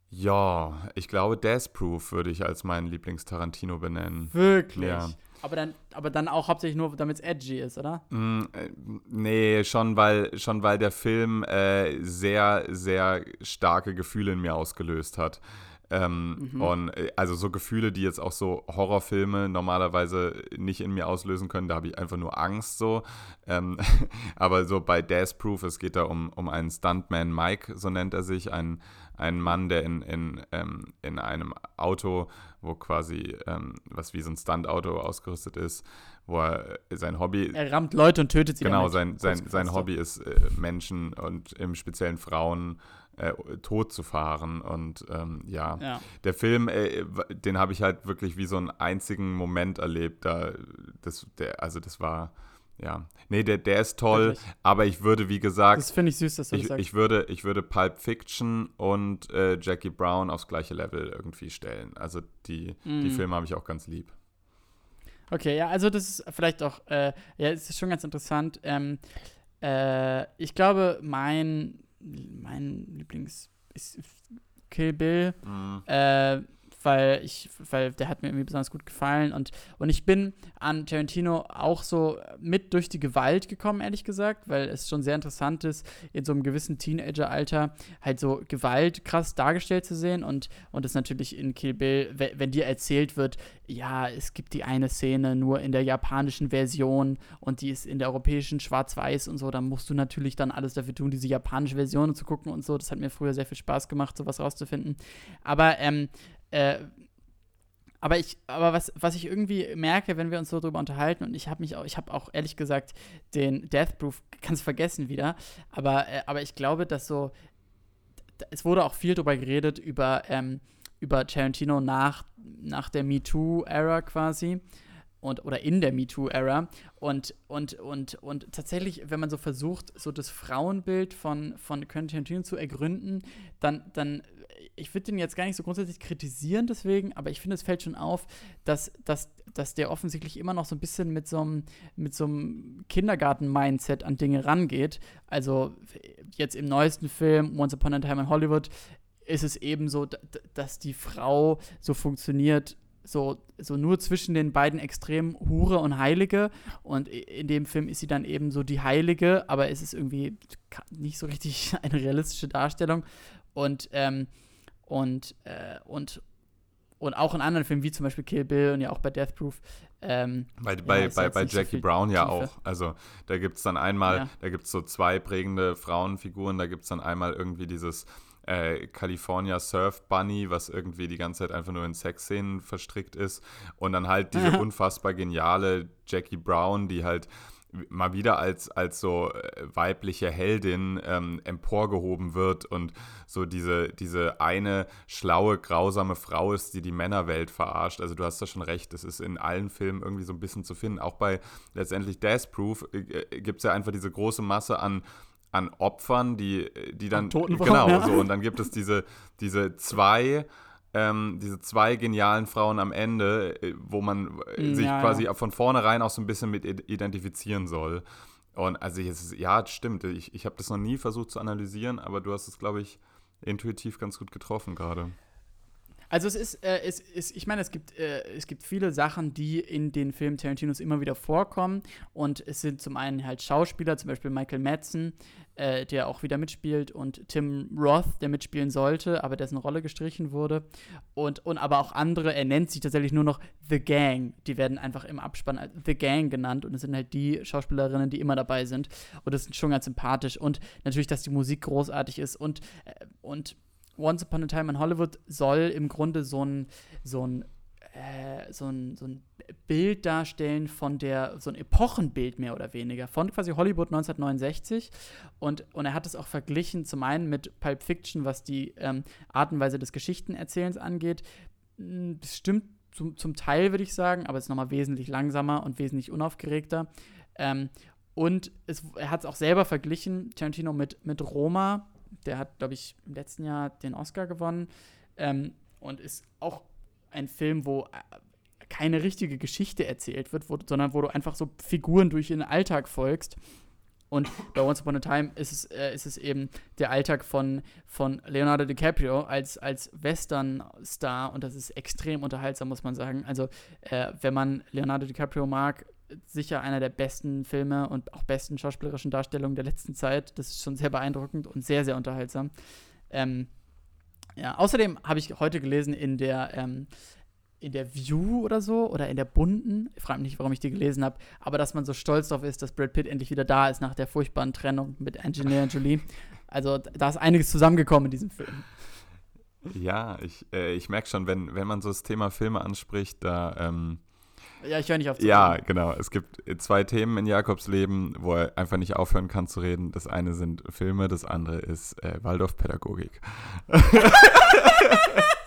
ja, ich glaube, Death Proof würde ich als meinen Lieblings-Tarantino benennen. Wirklich? Ja. Aber dann, aber dann auch hauptsächlich nur, damit es edgy ist, oder? Mm, äh, nee, schon weil, schon weil der Film äh, sehr, sehr starke Gefühle in mir ausgelöst hat. Ähm, mhm. Und äh, also so Gefühle, die jetzt auch so Horrorfilme normalerweise nicht in mir auslösen können, da habe ich einfach nur Angst so. Ähm, aber so bei Death Proof, es geht da um, um einen Stuntman Mike, so nennt er sich, ein, ein Mann, der in, in, ähm, in einem Auto, wo quasi, ähm, was wie so ein Stuntauto ausgerüstet ist, wo er sein Hobby. Er rammt Leute und tötet sie. Genau, sein, sein, sein Hobby ist äh, Menschen und im speziellen Frauen äh, tot zu fahren. Und ähm, ja. ja. der Film, äh, den habe ich halt wirklich wie so einen einzigen Moment erlebt. Da, das, der, also das war. Ja, nee, der, der ist toll, Wirklich? aber ich würde, wie gesagt. Das finde ich süß, dass du ich, das sagst. Ich würde, ich würde Pulp Fiction und äh, Jackie Brown aufs gleiche Level irgendwie stellen. Also die, mm. die Filme habe ich auch ganz lieb. Okay, ja, also das ist vielleicht auch, äh, ja, es ist schon ganz interessant. Ähm, äh, ich glaube, mein mein Lieblings ist Kill Bill. Mhm. Äh, weil ich, weil der hat mir irgendwie besonders gut gefallen und, und ich bin an Tarantino auch so mit durch die Gewalt gekommen, ehrlich gesagt, weil es schon sehr interessant ist, in so einem gewissen Teenageralter halt so Gewalt krass dargestellt zu sehen und, und natürlich in Kill Bill, wenn dir erzählt wird, ja, es gibt die eine Szene nur in der japanischen Version und die ist in der europäischen schwarz-weiß und so, dann musst du natürlich dann alles dafür tun, diese japanische Version zu gucken und so. Das hat mir früher sehr viel Spaß gemacht, sowas rauszufinden. Aber ähm, äh, aber ich, aber was, was ich irgendwie merke, wenn wir uns so drüber unterhalten, und ich habe mich auch, ich habe auch ehrlich gesagt den Death Proof ganz vergessen wieder, aber, äh, aber ich glaube, dass so, es wurde auch viel drüber geredet, über, ähm, über Tarantino nach, nach der MeToo-Ära quasi. Und, oder in der MeToo-Ära. Und, und, und, und tatsächlich, wenn man so versucht, so das Frauenbild von, von Quentin Tarantino zu ergründen, dann, dann ich würde den jetzt gar nicht so grundsätzlich kritisieren deswegen, aber ich finde, es fällt schon auf, dass, dass, dass der offensichtlich immer noch so ein bisschen mit so einem, mit so einem Kindergarten-Mindset an Dinge rangeht. Also jetzt im neuesten Film, Once Upon a Time in Hollywood, ist es eben so, dass die Frau so funktioniert, so, so nur zwischen den beiden Extremen Hure und Heilige. Und in dem Film ist sie dann eben so die Heilige, aber es ist irgendwie nicht so richtig eine realistische Darstellung. Und ähm, und, äh, und, und auch in anderen Filmen, wie zum Beispiel Kill Bill und ja auch bei Death Proof. Ähm, bei, bei, ja, bei, bei Jackie so Brown ja Tiefe. auch. Also da gibt es dann einmal, ja. da gibt es so zwei prägende Frauenfiguren, da gibt es dann einmal irgendwie dieses äh, California Surf Bunny, was irgendwie die ganze Zeit einfach nur in Sexszenen verstrickt ist. Und dann halt diese unfassbar geniale Jackie Brown, die halt mal wieder als, als so äh, weibliche Heldin ähm, emporgehoben wird und so diese, diese eine schlaue, grausame Frau ist, die die Männerwelt verarscht. Also du hast da schon recht, das ist in allen Filmen irgendwie so ein bisschen zu finden. Auch bei letztendlich Death Proof äh, äh gibt es ja einfach diese große Masse an an Opfern, die, die dann genau ja. so und dann gibt es diese diese zwei ähm, diese zwei genialen Frauen am Ende, äh, wo man äh, mm, sich ja, quasi ja. von vornherein auch so ein bisschen mit identifizieren soll. Und also jetzt, ja, stimmt. Ich, ich habe das noch nie versucht zu analysieren, aber du hast es, glaube ich, intuitiv ganz gut getroffen gerade. Also es ist, äh, es ist, ich meine, es gibt, äh, es gibt viele Sachen, die in den Filmen Tarantinos immer wieder vorkommen. Und es sind zum einen halt Schauspieler, zum Beispiel Michael Madsen, äh, der auch wieder mitspielt, und Tim Roth, der mitspielen sollte, aber dessen Rolle gestrichen wurde. Und, und aber auch andere, er nennt sich tatsächlich nur noch The Gang. Die werden einfach im Abspann als The Gang genannt. Und es sind halt die Schauspielerinnen, die immer dabei sind. Und das ist schon ganz sympathisch. Und natürlich, dass die Musik großartig ist. Und, äh, und Once Upon a Time in Hollywood soll im Grunde so ein, so ein, äh, so ein, so ein Bild darstellen von der, so ein Epochenbild mehr oder weniger, von quasi Hollywood 1969. Und, und er hat es auch verglichen, zum einen mit Pulp Fiction, was die ähm, Art und Weise des Geschichtenerzählens angeht. Hm, das stimmt zum, zum Teil, würde ich sagen, aber es ist nochmal wesentlich langsamer und wesentlich unaufgeregter. Ähm, und es, er hat es auch selber verglichen, Tarantino, mit, mit Roma, der hat, glaube ich, im letzten Jahr den Oscar gewonnen ähm, und ist auch ein Film, wo äh, keine richtige Geschichte erzählt wird, wo, sondern wo du einfach so Figuren durch den Alltag folgst. Und bei Once Upon a Time ist es, äh, ist es eben der Alltag von, von Leonardo DiCaprio als, als Western-Star und das ist extrem unterhaltsam, muss man sagen. Also, äh, wenn man Leonardo DiCaprio mag, sicher einer der besten Filme und auch besten schauspielerischen Darstellungen der letzten Zeit. Das ist schon sehr beeindruckend und sehr, sehr unterhaltsam. Ähm, ja, außerdem habe ich heute gelesen in der, ähm, in der View oder so oder in der Bunten, ich frage mich nicht, warum ich die gelesen habe, aber dass man so stolz darauf ist, dass Brad Pitt endlich wieder da ist nach der furchtbaren Trennung mit Angelina Jolie. Also da ist einiges zusammengekommen in diesem Film. Ja, ich, äh, ich merke schon, wenn, wenn man so das Thema Filme anspricht, da ähm, ja, ich höre nicht auf zu Ja, reden. genau. Es gibt zwei Themen in Jakobs Leben, wo er einfach nicht aufhören kann zu reden. Das eine sind Filme, das andere ist äh, Waldorfpädagogik.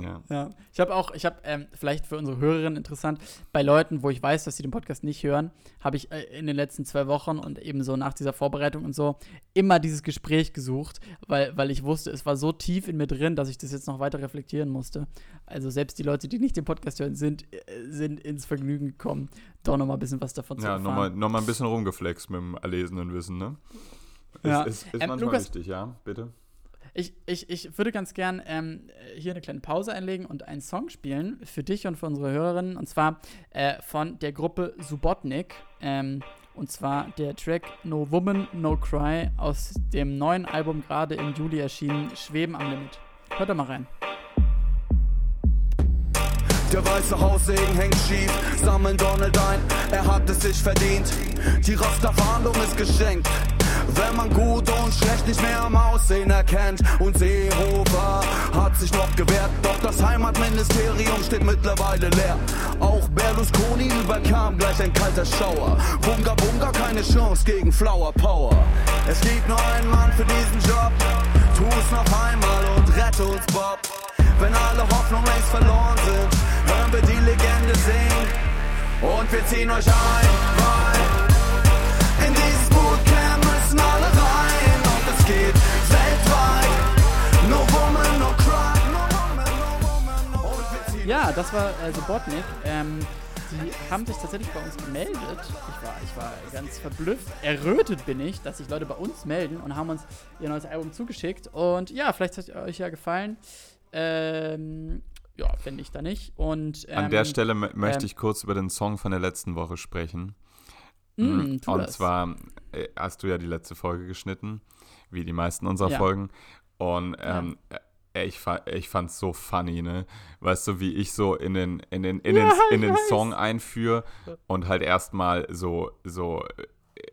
Ja. ja. Ich habe auch, ich habe ähm, vielleicht für unsere Hörerinnen interessant, bei Leuten, wo ich weiß, dass sie den Podcast nicht hören, habe ich äh, in den letzten zwei Wochen und ebenso nach dieser Vorbereitung und so immer dieses Gespräch gesucht, weil, weil ich wusste, es war so tief in mir drin, dass ich das jetzt noch weiter reflektieren musste. Also selbst die Leute, die nicht den Podcast hören, sind, äh, sind ins Vergnügen gekommen, doch noch mal ein bisschen was davon ja, zu erfahren. Ja, nochmal noch mal ein bisschen rumgeflext mit dem erlesenen Wissen, ne? Ja. Ist, ist, ist ähm, manchmal Lukas, wichtig, ja, bitte. Ich, ich, ich würde ganz gern ähm, hier eine kleine Pause einlegen und einen Song spielen für dich und für unsere Hörerinnen. Und zwar äh, von der Gruppe Subotnik. Ähm, und zwar der Track No Woman, No Cry aus dem neuen Album gerade im Juli erschienen, Schweben am Limit. Hört da mal rein. Der weiße Haussegen hängt schief, sammeln Donald ein, er hat es sich verdient. Die Rasterfahndung ist geschenkt, wenn man gut und schlecht nicht mehr am Aussehen erkennt. Und Seehofer hat sich noch gewehrt, doch das Heimatministerium steht mittlerweile leer. Auch Berlusconi überkam gleich ein kalter Schauer. Bunga Bunga, keine Chance gegen Flower Power. Es gibt nur einen Mann für diesen Job, tu es noch einmal und rette uns Bob. Wenn alle Hoffnung längst verloren sind, hören wir die Legende singen. Und wir ziehen euch ein, weil geht weltweit. No woman, no cry, no woman, no woman, no. Ja, das war äh, Subotnik. Ähm, die haben sich tatsächlich bei uns gemeldet. Ich war, ich war ganz verblüfft. Errötet bin ich, dass sich Leute bei uns melden und haben uns ihr neues Album zugeschickt. Und ja, vielleicht hat es euch ja gefallen. Ähm, ja, finde ich da nicht. Und, ähm, An der ähm, Stelle möchte ähm, ich kurz über den Song von der letzten Woche sprechen. Mm, und das. zwar hast du ja die letzte Folge geschnitten, wie die meisten unserer ja. Folgen. Und ähm, ja. Äh, ich, ich fand es so funny, ne? Weißt du, wie ich so in den, in den, in ja, den, in den Song einführe und halt erstmal so, so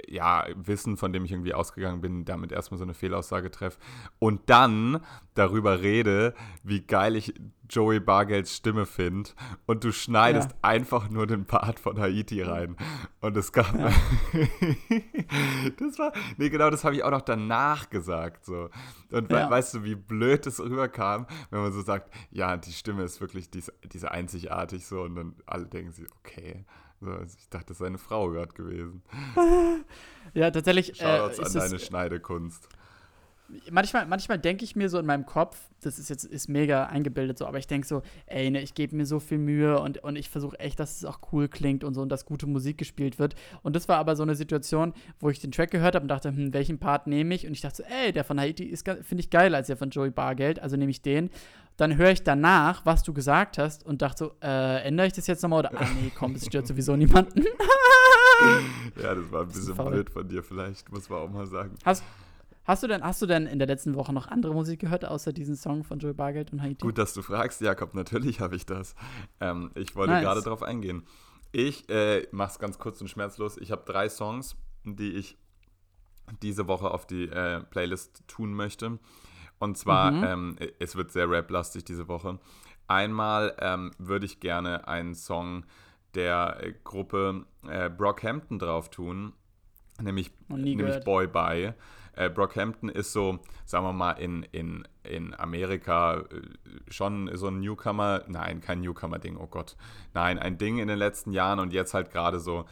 ja, Wissen, von dem ich irgendwie ausgegangen bin, damit erstmal so eine Fehlaussage treffe und dann darüber rede, wie geil ich Joey Bargelds Stimme finde und du schneidest ja. einfach nur den Part von Haiti rein und es gab ja. das war nee genau das habe ich auch noch danach gesagt so und ja. weißt du wie blöd es rüberkam wenn man so sagt ja die Stimme ist wirklich diese, einzigartig so und dann alle denken sich okay also ich dachte, das sei eine Frau gerade gewesen. ja, tatsächlich. Shoutouts äh, an deine Schneidekunst. Manchmal, manchmal denke ich mir so in meinem Kopf, das ist jetzt ist mega eingebildet so, aber ich denke so, ey, ne, ich gebe mir so viel Mühe und, und ich versuche echt, dass es auch cool klingt und so und dass gute Musik gespielt wird. Und das war aber so eine Situation, wo ich den Track gehört habe und dachte, hm, welchen Part nehme ich? Und ich dachte so, ey, der von Haiti ist finde ich geil als der von Joey Bargeld, also nehme ich den. Dann höre ich danach, was du gesagt hast und dachte so, äh, ändere ich das jetzt nochmal oder, ah nee, komm, das stört sowieso niemanden. ja, das war ein bisschen blöd von dir vielleicht, muss man auch mal sagen. Hast, Hast du denn, hast du denn in der letzten Woche noch andere Musik gehört, außer diesen Song von Joey Bargeld und Haiti? Gut, dass du fragst, Jakob, natürlich habe ich das. Ähm, ich wollte nice. gerade darauf eingehen. Ich äh, mache es ganz kurz und schmerzlos. Ich habe drei Songs, die ich diese Woche auf die äh, Playlist tun möchte. Und zwar, mhm. ähm, es wird sehr rap-lastig diese Woche. Einmal ähm, würde ich gerne einen Song der äh, Gruppe äh, Brockhampton drauf tun, nämlich, nämlich Boy Bye. Äh, Brockhampton ist so, sagen wir mal, in, in, in Amerika äh, schon so ein Newcomer, nein, kein Newcomer-Ding, oh Gott. Nein, ein Ding in den letzten Jahren und jetzt halt gerade so,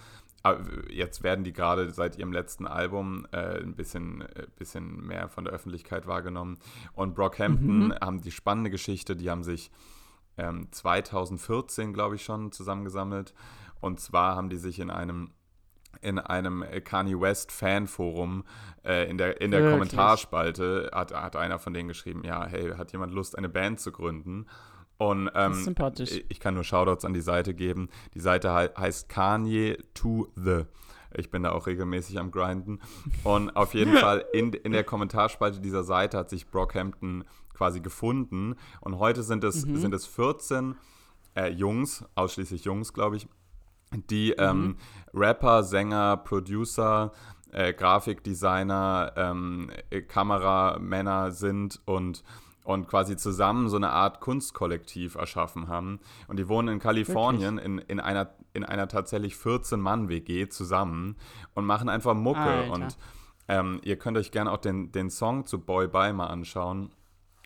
äh, jetzt werden die gerade seit ihrem letzten Album äh, ein bisschen, äh, bisschen mehr von der Öffentlichkeit wahrgenommen. Und Brockhampton mhm. haben die spannende Geschichte, die haben sich ähm, 2014, glaube ich, schon zusammengesammelt. Und zwar haben die sich in einem in einem Kanye West Fanforum äh, in der, in der Kommentarspalte hat, hat einer von denen geschrieben, ja, hey, hat jemand Lust, eine Band zu gründen? Und ähm, ich kann nur Shoutouts an die Seite geben. Die Seite he heißt Kanye to the. Ich bin da auch regelmäßig am Grinden. Und auf jeden Fall in, in der Kommentarspalte dieser Seite hat sich Brockhampton quasi gefunden. Und heute sind es, mhm. sind es 14 äh, Jungs, ausschließlich Jungs, glaube ich, die mhm. ähm, Rapper, Sänger, Producer, äh, Grafikdesigner, ähm, äh, Kameramänner sind und, und quasi zusammen so eine Art Kunstkollektiv erschaffen haben. Und die wohnen in Kalifornien in, in, einer, in einer tatsächlich 14-Mann-WG zusammen und machen einfach Mucke. Alter. Und ähm, ihr könnt euch gerne auch den, den Song zu Boy Bye mal anschauen.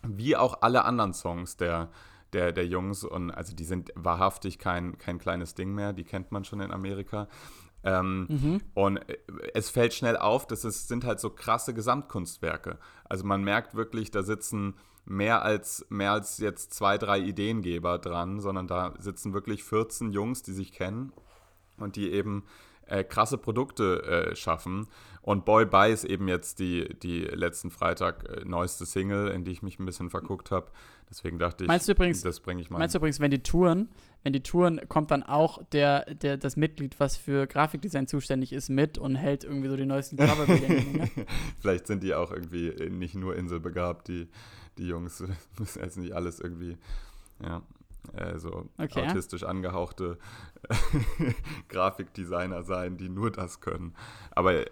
Wie auch alle anderen Songs der, der, der Jungs. Und also die sind wahrhaftig kein, kein kleines Ding mehr, die kennt man schon in Amerika. Ähm, mhm. Und äh, es fällt schnell auf, dass es sind halt so krasse Gesamtkunstwerke. Also man merkt wirklich, da sitzen mehr als, mehr als jetzt zwei, drei Ideengeber dran, sondern da sitzen wirklich 14 Jungs, die sich kennen und die eben äh, krasse Produkte äh, schaffen. Und Boy Bye ist eben jetzt die, die letzten Freitag äh, neueste Single, in die ich mich ein bisschen verguckt habe. Deswegen dachte ich, meinst du übrigens, das bringe ich mal. Meinst du übrigens, wenn die Touren, wenn die Touren, kommt dann auch der, der, das Mitglied, was für Grafikdesign zuständig ist, mit und hält irgendwie so die neuesten Coverbilder. ne? Vielleicht sind die auch irgendwie nicht nur inselbegabt, die, die Jungs. Müssen jetzt nicht alles irgendwie, ja äh, so okay. autistisch angehauchte Grafikdesigner sein, die nur das können. Aber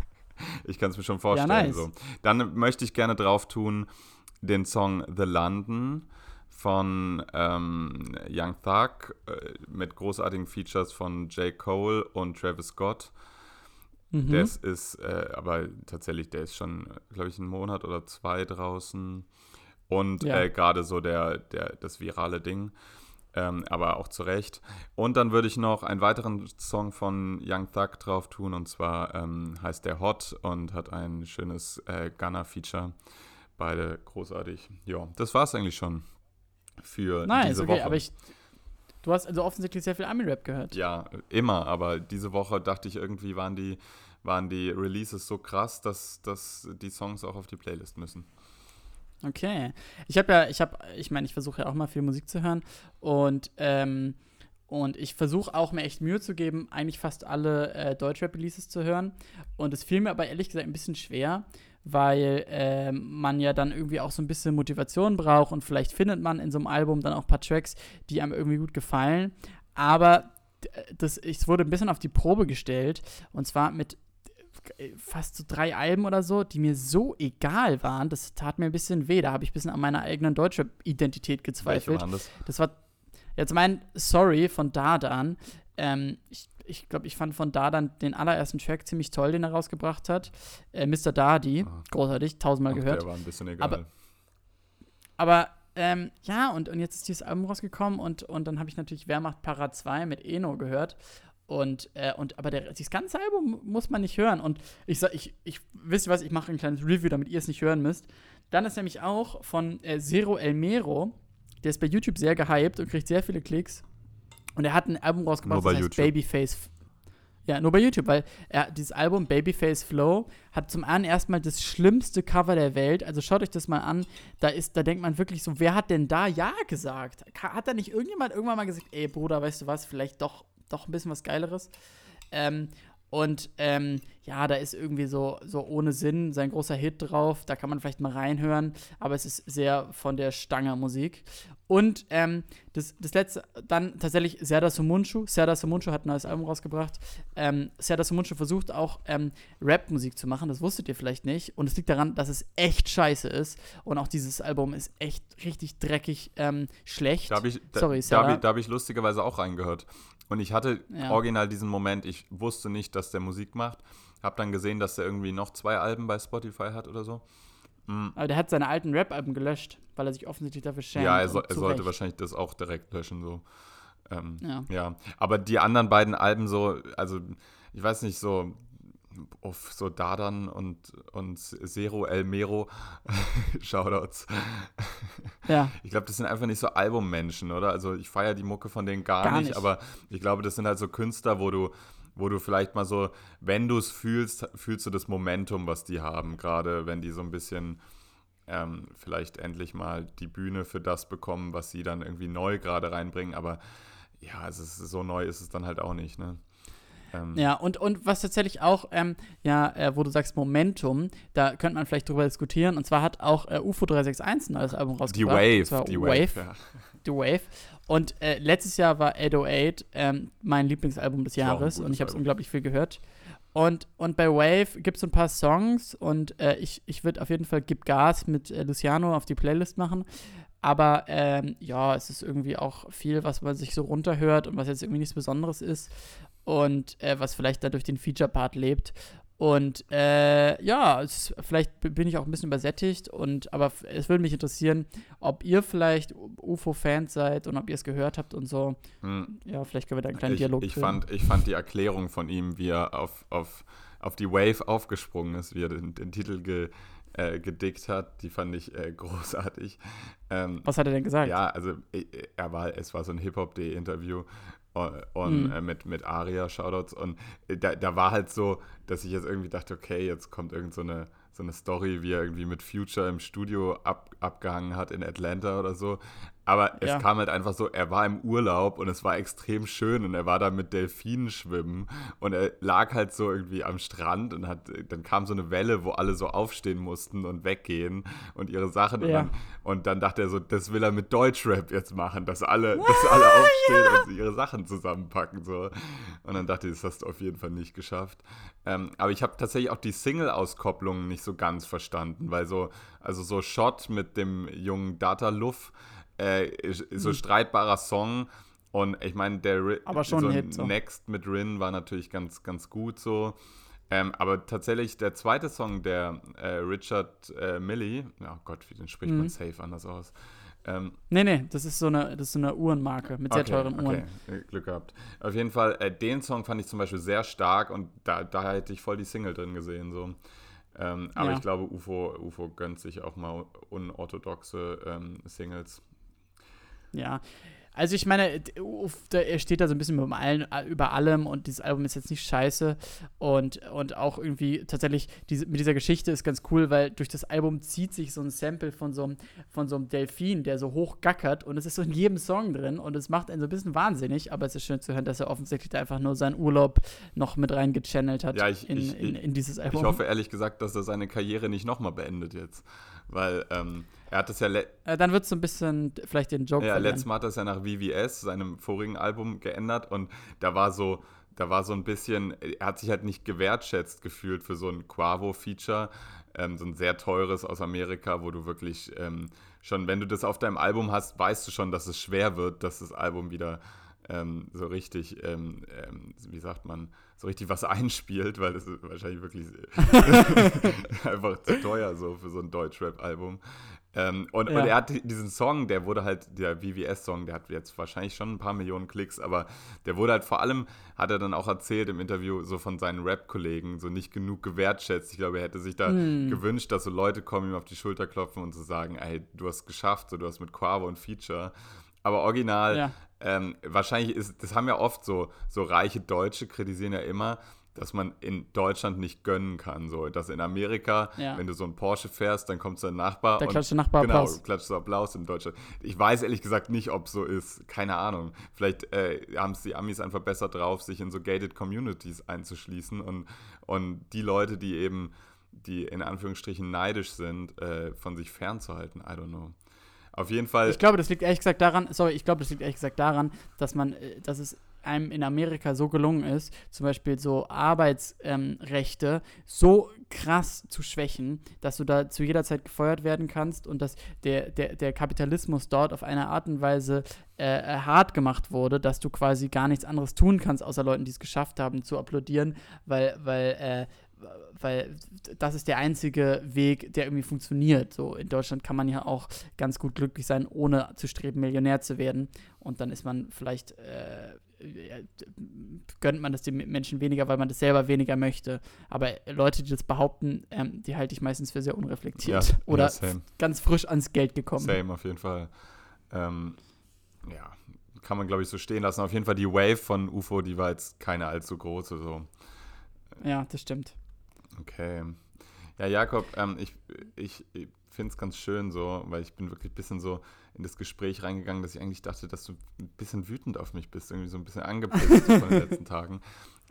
ich kann es mir schon vorstellen. Ja, nice. so. Dann möchte ich gerne drauf tun den Song The London von ähm, Young Thug äh, mit großartigen Features von J. Cole und Travis Scott. Mhm. Das ist äh, aber tatsächlich, der ist schon, glaube ich, einen Monat oder zwei draußen. Und ja. äh, gerade so der, der, das virale Ding. Ähm, aber auch zu Recht. Und dann würde ich noch einen weiteren Song von Young Thug drauf tun. Und zwar ähm, heißt der Hot und hat ein schönes äh, Gunner-Feature. Beide großartig. Ja, das war es eigentlich schon für nice, diese okay, Woche. Aber ich, du hast also offensichtlich sehr viel Ami-Rap gehört. Ja, immer. Aber diese Woche dachte ich irgendwie, waren die, waren die Releases so krass, dass, dass die Songs auch auf die Playlist müssen. Okay. Ich habe ja, ich habe, ich meine, ich versuche ja auch mal viel Musik zu hören und ähm, und ich versuche auch mir echt Mühe zu geben, eigentlich fast alle äh, Deutschrap-Releases zu hören. Und es fiel mir aber ehrlich gesagt ein bisschen schwer, weil äh, man ja dann irgendwie auch so ein bisschen Motivation braucht und vielleicht findet man in so einem Album dann auch ein paar Tracks, die einem irgendwie gut gefallen. Aber das, es wurde ein bisschen auf die Probe gestellt und zwar mit fast so drei Alben oder so, die mir so egal waren, das tat mir ein bisschen weh. Da habe ich ein bisschen an meiner eigenen deutschen Identität gezweifelt. Das? das war jetzt mein Sorry von Dardan. Ähm, ich ich glaube, ich fand von Dardan den allerersten Track ziemlich toll, den er rausgebracht hat. Äh, Mr. Dardy, ah. großartig, tausendmal Ach, gehört. Der war ein bisschen egal. Aber, aber ähm, ja, und, und jetzt ist dieses Album rausgekommen und, und dann habe ich natürlich Wehrmacht Para 2 mit Eno gehört. Und, äh, und aber der, das ganze Album muss man nicht hören. Und ich sag, ich, ich wisst ihr was, ich mache ein kleines Review, damit ihr es nicht hören müsst. Dann ist nämlich auch von äh, Zero El Mero, der ist bei YouTube sehr gehypt und kriegt sehr viele Klicks. Und er hat ein Album rausgebracht, das heißt YouTube. Babyface. Ja, nur bei YouTube, weil er, dieses Album Babyface Flow hat zum einen erstmal das schlimmste Cover der Welt. Also schaut euch das mal an. Da ist, da denkt man wirklich so, wer hat denn da Ja gesagt? Hat da nicht irgendjemand irgendwann mal gesagt, ey Bruder, weißt du was, vielleicht doch, doch ein bisschen was Geileres? Ähm, und ähm, ja, da ist irgendwie so, so ohne Sinn sein großer Hit drauf. Da kann man vielleicht mal reinhören, aber es ist sehr von der Stange Musik. Und ähm, das, das letzte, dann tatsächlich Serdar Sumunchu. Serdar Sumunchu hat ein neues Album rausgebracht. Ähm, Serdar Sumunchu versucht auch ähm, Rap-Musik zu machen, das wusstet ihr vielleicht nicht. Und es liegt daran, dass es echt scheiße ist. Und auch dieses Album ist echt richtig dreckig ähm, schlecht. Da habe ich, da, Sorry, da hab ich, da hab ich lustigerweise auch reingehört. Und ich hatte Ja. original diesen Moment, ich wusste nicht, dass der Musik macht. Hab dann gesehen, dass der irgendwie noch zwei Alben bei Spotify hat oder so. Aber der hat seine alten Rap-Alben gelöscht, weil er sich offensichtlich dafür schämt. ja, er, soll, er sollte wahrscheinlich das auch direkt löschen. So. Ähm, Ja. ja. Aber die anderen beiden Alben so, also ich weiß nicht, so auf so Dadan und, und Zero El Mero, Shoutouts. Ja. Ich glaube, das sind einfach nicht so Albummenschen, oder? Also ich feiere die Mucke von denen gar, Gar nicht, nicht. aber ich glaube, das sind halt so Künstler, wo du, wo du vielleicht mal so, wenn du es fühlst, fühlst du das Momentum, was die haben, gerade wenn die so ein bisschen ähm, vielleicht endlich mal die Bühne für das bekommen, was sie dann irgendwie neu gerade reinbringen. Aber ja, es ist, so neu ist es dann halt auch nicht, ne? Ähm, Ja, und, und was tatsächlich auch, ähm, ja, äh, wo du sagst Momentum, da könnte man vielleicht drüber diskutieren. Und zwar hat auch äh, UFO 361 ein neues Album Die rausgebracht. zwar Wave, die Wave. ja. The Wave. Und äh, letztes Jahr war 808 ähm, mein Lieblingsalbum des Jahres und ich habe es unglaublich viel gehört. Und, und bei Wave gibt es ein paar Songs und äh, ich, ich würde auf jeden Fall Gib Gas mit äh, Luciano auf die Playlist machen. Aber ähm, ja, es ist irgendwie auch viel, was man sich so runterhört und was jetzt irgendwie nichts Besonderes ist und äh, was vielleicht dadurch den Feature-Part lebt. Und äh, ja, es, vielleicht bin ich auch ein bisschen übersättigt und aber es würde mich interessieren, ob ihr vielleicht UFO-Fans seid und ob ihr es gehört habt und so. Hm. Ja, vielleicht können wir da einen kleinen ich, Dialog ich, fand, ich fand die Erklärung von ihm, wie er auf, auf, auf die Wave aufgesprungen ist, wie er den, den Titel ge, äh, gedickt hat, die fand ich äh, großartig. Ähm, Was hat er denn gesagt? ja, also äh, er war, es war so ein Hip-Hop-Day-Interview und, und Mhm. äh, mit, mit Aria, Shoutouts und äh, da, da war halt so, dass ich jetzt irgendwie dachte, okay, jetzt kommt irgend so eine, so eine Story, wie er irgendwie mit Future im Studio ab, abgehangen hat in Atlanta oder so. Aber es Ja. kam halt einfach so, er war im Urlaub und es war extrem schön und er war da mit Delfinen schwimmen und er lag halt so irgendwie am Strand und hat, dann kam so eine Welle, wo alle so aufstehen mussten und weggehen und ihre Sachen und, Ja. dann, und dann dachte er so, das will er mit Deutschrap jetzt machen, dass alle, dass alle aufstehen und sie ihre Sachen zusammenpacken so. Und dann dachte ich, das hast du auf jeden Fall nicht geschafft. Ähm, aber ich habe tatsächlich auch die Single-Auskopplungen nicht so ganz verstanden, weil so, also so Shot mit dem jungen Data Luff, äh, so streitbarer Song. Und ich meine, der Hm. Aber schon so Hit, so. Next mit Rin war natürlich ganz, ganz gut so. Ähm, aber tatsächlich der zweite Song, der äh, Richard äh, Millie, oh Gott, wie den spricht Mhm. man safe anders aus. Ähm, Nee, nee, das ist so eine, das ist so eine Uhrenmarke mit sehr okay, teuren Uhren. Okay, äh, Glück gehabt. Auf jeden Fall, äh, den Song fand ich zum Beispiel sehr stark und da, da hätte ich voll die Single drin gesehen. So. Ähm, aber Ja. ich glaube, UFO, UFO gönnt sich auch mal unorthodoxe ähm, Singles. Ja. Also ich meine, er steht da so ein bisschen über, allen, äh, über allem und dieses Album ist jetzt nicht scheiße und, und auch irgendwie tatsächlich diese, mit dieser Geschichte ist ganz cool, weil durch das Album zieht sich so ein Sample von so einem, von so einem Delfin, der so hoch gackert und es ist so in jedem Song drin und es macht einen so ein bisschen wahnsinnig, aber es ist schön zu hören, dass er offensichtlich da einfach nur seinen Urlaub noch mit reingechannelt hat Ja, ich- in, ich- in, in dieses Album. Ich hoffe ehrlich gesagt, dass er seine Karriere nicht nochmal beendet jetzt. Weil ähm, er hat es ja, äh, dann wird es so ein bisschen vielleicht den Joke ja verlieren. letztes Mal hat er es ja nach VVS, seinem vorigen Album, geändert und da war so, da war so ein bisschen, er hat sich halt nicht gewertschätzt gefühlt für so ein Quavo-Feature, ähm, so ein sehr teures aus Amerika, wo du wirklich ähm, schon, wenn du das auf deinem Album hast, weißt du schon, dass es schwer wird, dass das Album wieder ähm, so richtig, ähm, ähm, wie sagt man, so richtig was einspielt, weil das ist wahrscheinlich wirklich einfach zu teuer so für so ein Deutschrap-Album. Ähm, und, ja. und, er hat diesen Song, der wurde halt, der VVS-Song, der hat jetzt wahrscheinlich schon ein paar Millionen Klicks, aber der wurde halt vor allem, hat er dann auch erzählt im Interview, so von seinen Rap-Kollegen, so nicht genug gewertschätzt. Ich glaube, er hätte sich da hm. gewünscht, dass so Leute kommen, ihm auf die Schulter klopfen und so sagen, ey, du hast geschafft, so, du hast mit Quavo ein Feature. Aber original, ja. Ähm, wahrscheinlich ist, das haben ja oft so, so reiche Deutsche, kritisieren ja immer, dass man in Deutschland nicht gönnen kann. So, dass in Amerika, ja. wenn du so ein Porsche fährst, dann kommt dein Nachbar. Der klatscht Nachbar genau, Applaus. klatscht Applaus in Deutschland. Ich weiß ehrlich gesagt nicht, ob so ist. Keine Ahnung. Vielleicht äh, haben es die Amis einfach besser drauf, sich in so gated Communities einzuschließen und, und die Leute, die eben, die in Anführungsstrichen neidisch sind, äh, von sich fernzuhalten. I don't know. Auf jeden Fall. Ich glaube, das liegt ehrlich gesagt daran, sorry, ich glaube, das liegt ehrlich gesagt daran, dass man, äh, dass es einem in Amerika so gelungen ist, zum Beispiel so Arbeitsrechte ähm, so krass zu schwächen, dass du da zu jeder Zeit gefeuert werden kannst und dass der, der, der Kapitalismus dort auf eine Art und Weise äh, äh, hart gemacht wurde, dass du quasi gar nichts anderes tun kannst, außer Leuten, die es geschafft haben, zu applaudieren, weil, weil äh, weil das ist der einzige Weg, der irgendwie funktioniert. So in Deutschland kann man ja auch ganz gut glücklich sein, ohne zu streben, Millionär zu werden. Und dann ist man vielleicht, äh, gönnt man das den Menschen weniger, weil man das selber weniger möchte. Aber Leute, die das behaupten, ähm, die halte ich meistens für sehr unreflektiert. Ja, Oder ja, ganz frisch ans Geld gekommen. Same, auf jeden Fall. Ähm, ja, kann man, glaube ich, so stehen lassen. Auf jeden Fall die Wave von UFO, die war jetzt keine allzu große. So. Ja, das stimmt. Okay. Ja, Jakob, ähm, ich, ich, ich finde es ganz schön so, weil ich bin wirklich ein bisschen so in das Gespräch reingegangen, dass ich eigentlich dachte, dass du ein bisschen wütend auf mich bist, irgendwie so ein bisschen angepisst von den letzten Tagen.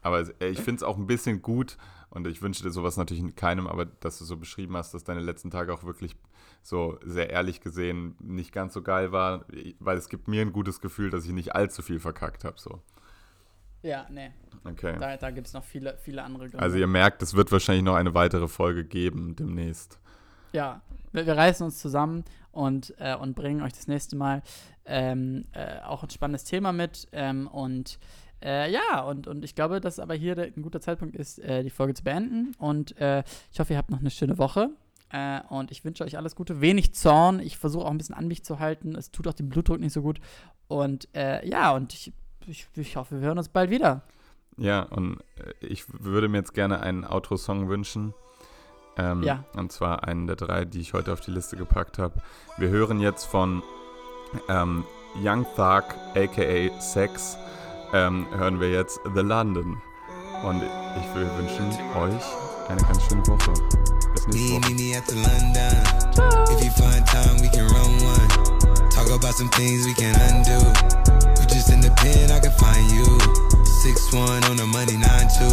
Aber äh, ich finde es auch ein bisschen gut und ich wünsche dir sowas natürlich keinem, aber dass du so beschrieben hast, dass deine letzten Tage auch wirklich so sehr ehrlich gesehen nicht ganz so geil war, weil es gibt mir ein gutes Gefühl, dass ich nicht allzu viel verkackt habe. So. Ja, nee. Okay. Da, da gibt es noch viele, viele andere Gründe. Also ihr merkt, es wird wahrscheinlich noch eine weitere Folge geben demnächst. Ja, wir, wir reißen uns zusammen und, äh, und bringen euch das nächste Mal ähm, äh, auch ein spannendes Thema mit. Ähm, und äh, ja, und, und ich glaube, dass aber hier ein guter Zeitpunkt ist, äh, die Folge zu beenden. Und äh, ich hoffe, ihr habt noch eine schöne Woche. Äh, und ich wünsche euch alles Gute. Wenig Zorn. Ich versuche auch ein bisschen an mich zu halten. Es tut auch dem Blutdruck nicht so gut. Und ja, und ich ich, ich hoffe, wir hören uns bald wieder. Ja, und äh, ich würde mir jetzt gerne einen Outro-Song wünschen. Ähm, ja. Und zwar einen der drei, die ich heute auf die Liste gepackt habe. Wir hören jetzt von ähm, Young Thug, aka Sex, ähm, hören wir jetzt The London. Und ich will wünschen euch eine ganz schöne Woche. Bis nächste Woche. Ciao. just in the pen, I can find you. Six one on the money, nine two.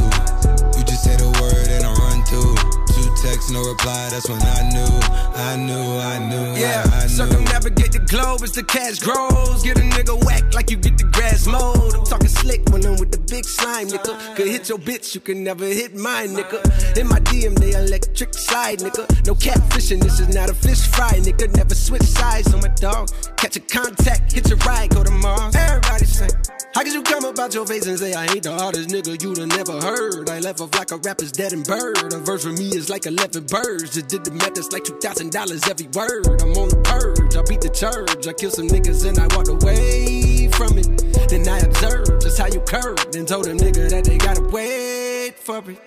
You just say the word and I run through. Two texts, no reply. That's when I knew, I knew, I knew. Yeah, I, I knew. circumnavigate the globe as the cash grows. Get a nigga whack like you get the grass mowed. I'm talking slick when I'm with the big slime, nigga. Could hit your bitch, you can never hit mine, nigga. In my DM, they electric slide, nigga. No catfishing, this is not a fish fry, nigga. Never switch sides on my dog. Catch a contact, hit your ride, go to Mars. Everybody sing. How could you come about your face and say I ain't the hardest nigga you'd have never heard? I left off like a rapper's dead and bird. A verse for me is like 11 birds. Just did the math, that's like $2,000 every word. I'm on the purge, I beat the church. I killed some niggas and I walked away from it. Then I observed just how you curved and told a nigga that they gotta wait for it.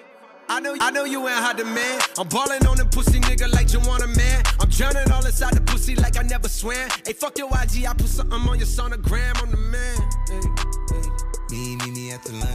I know, I know you ain't hot demand. I'm balling on the pussy nigga like you want a man. I'm drowning all inside the pussy like I never swam. Hey, fuck your IG, I put something on your sonogram. I'm the man. Hey at the line.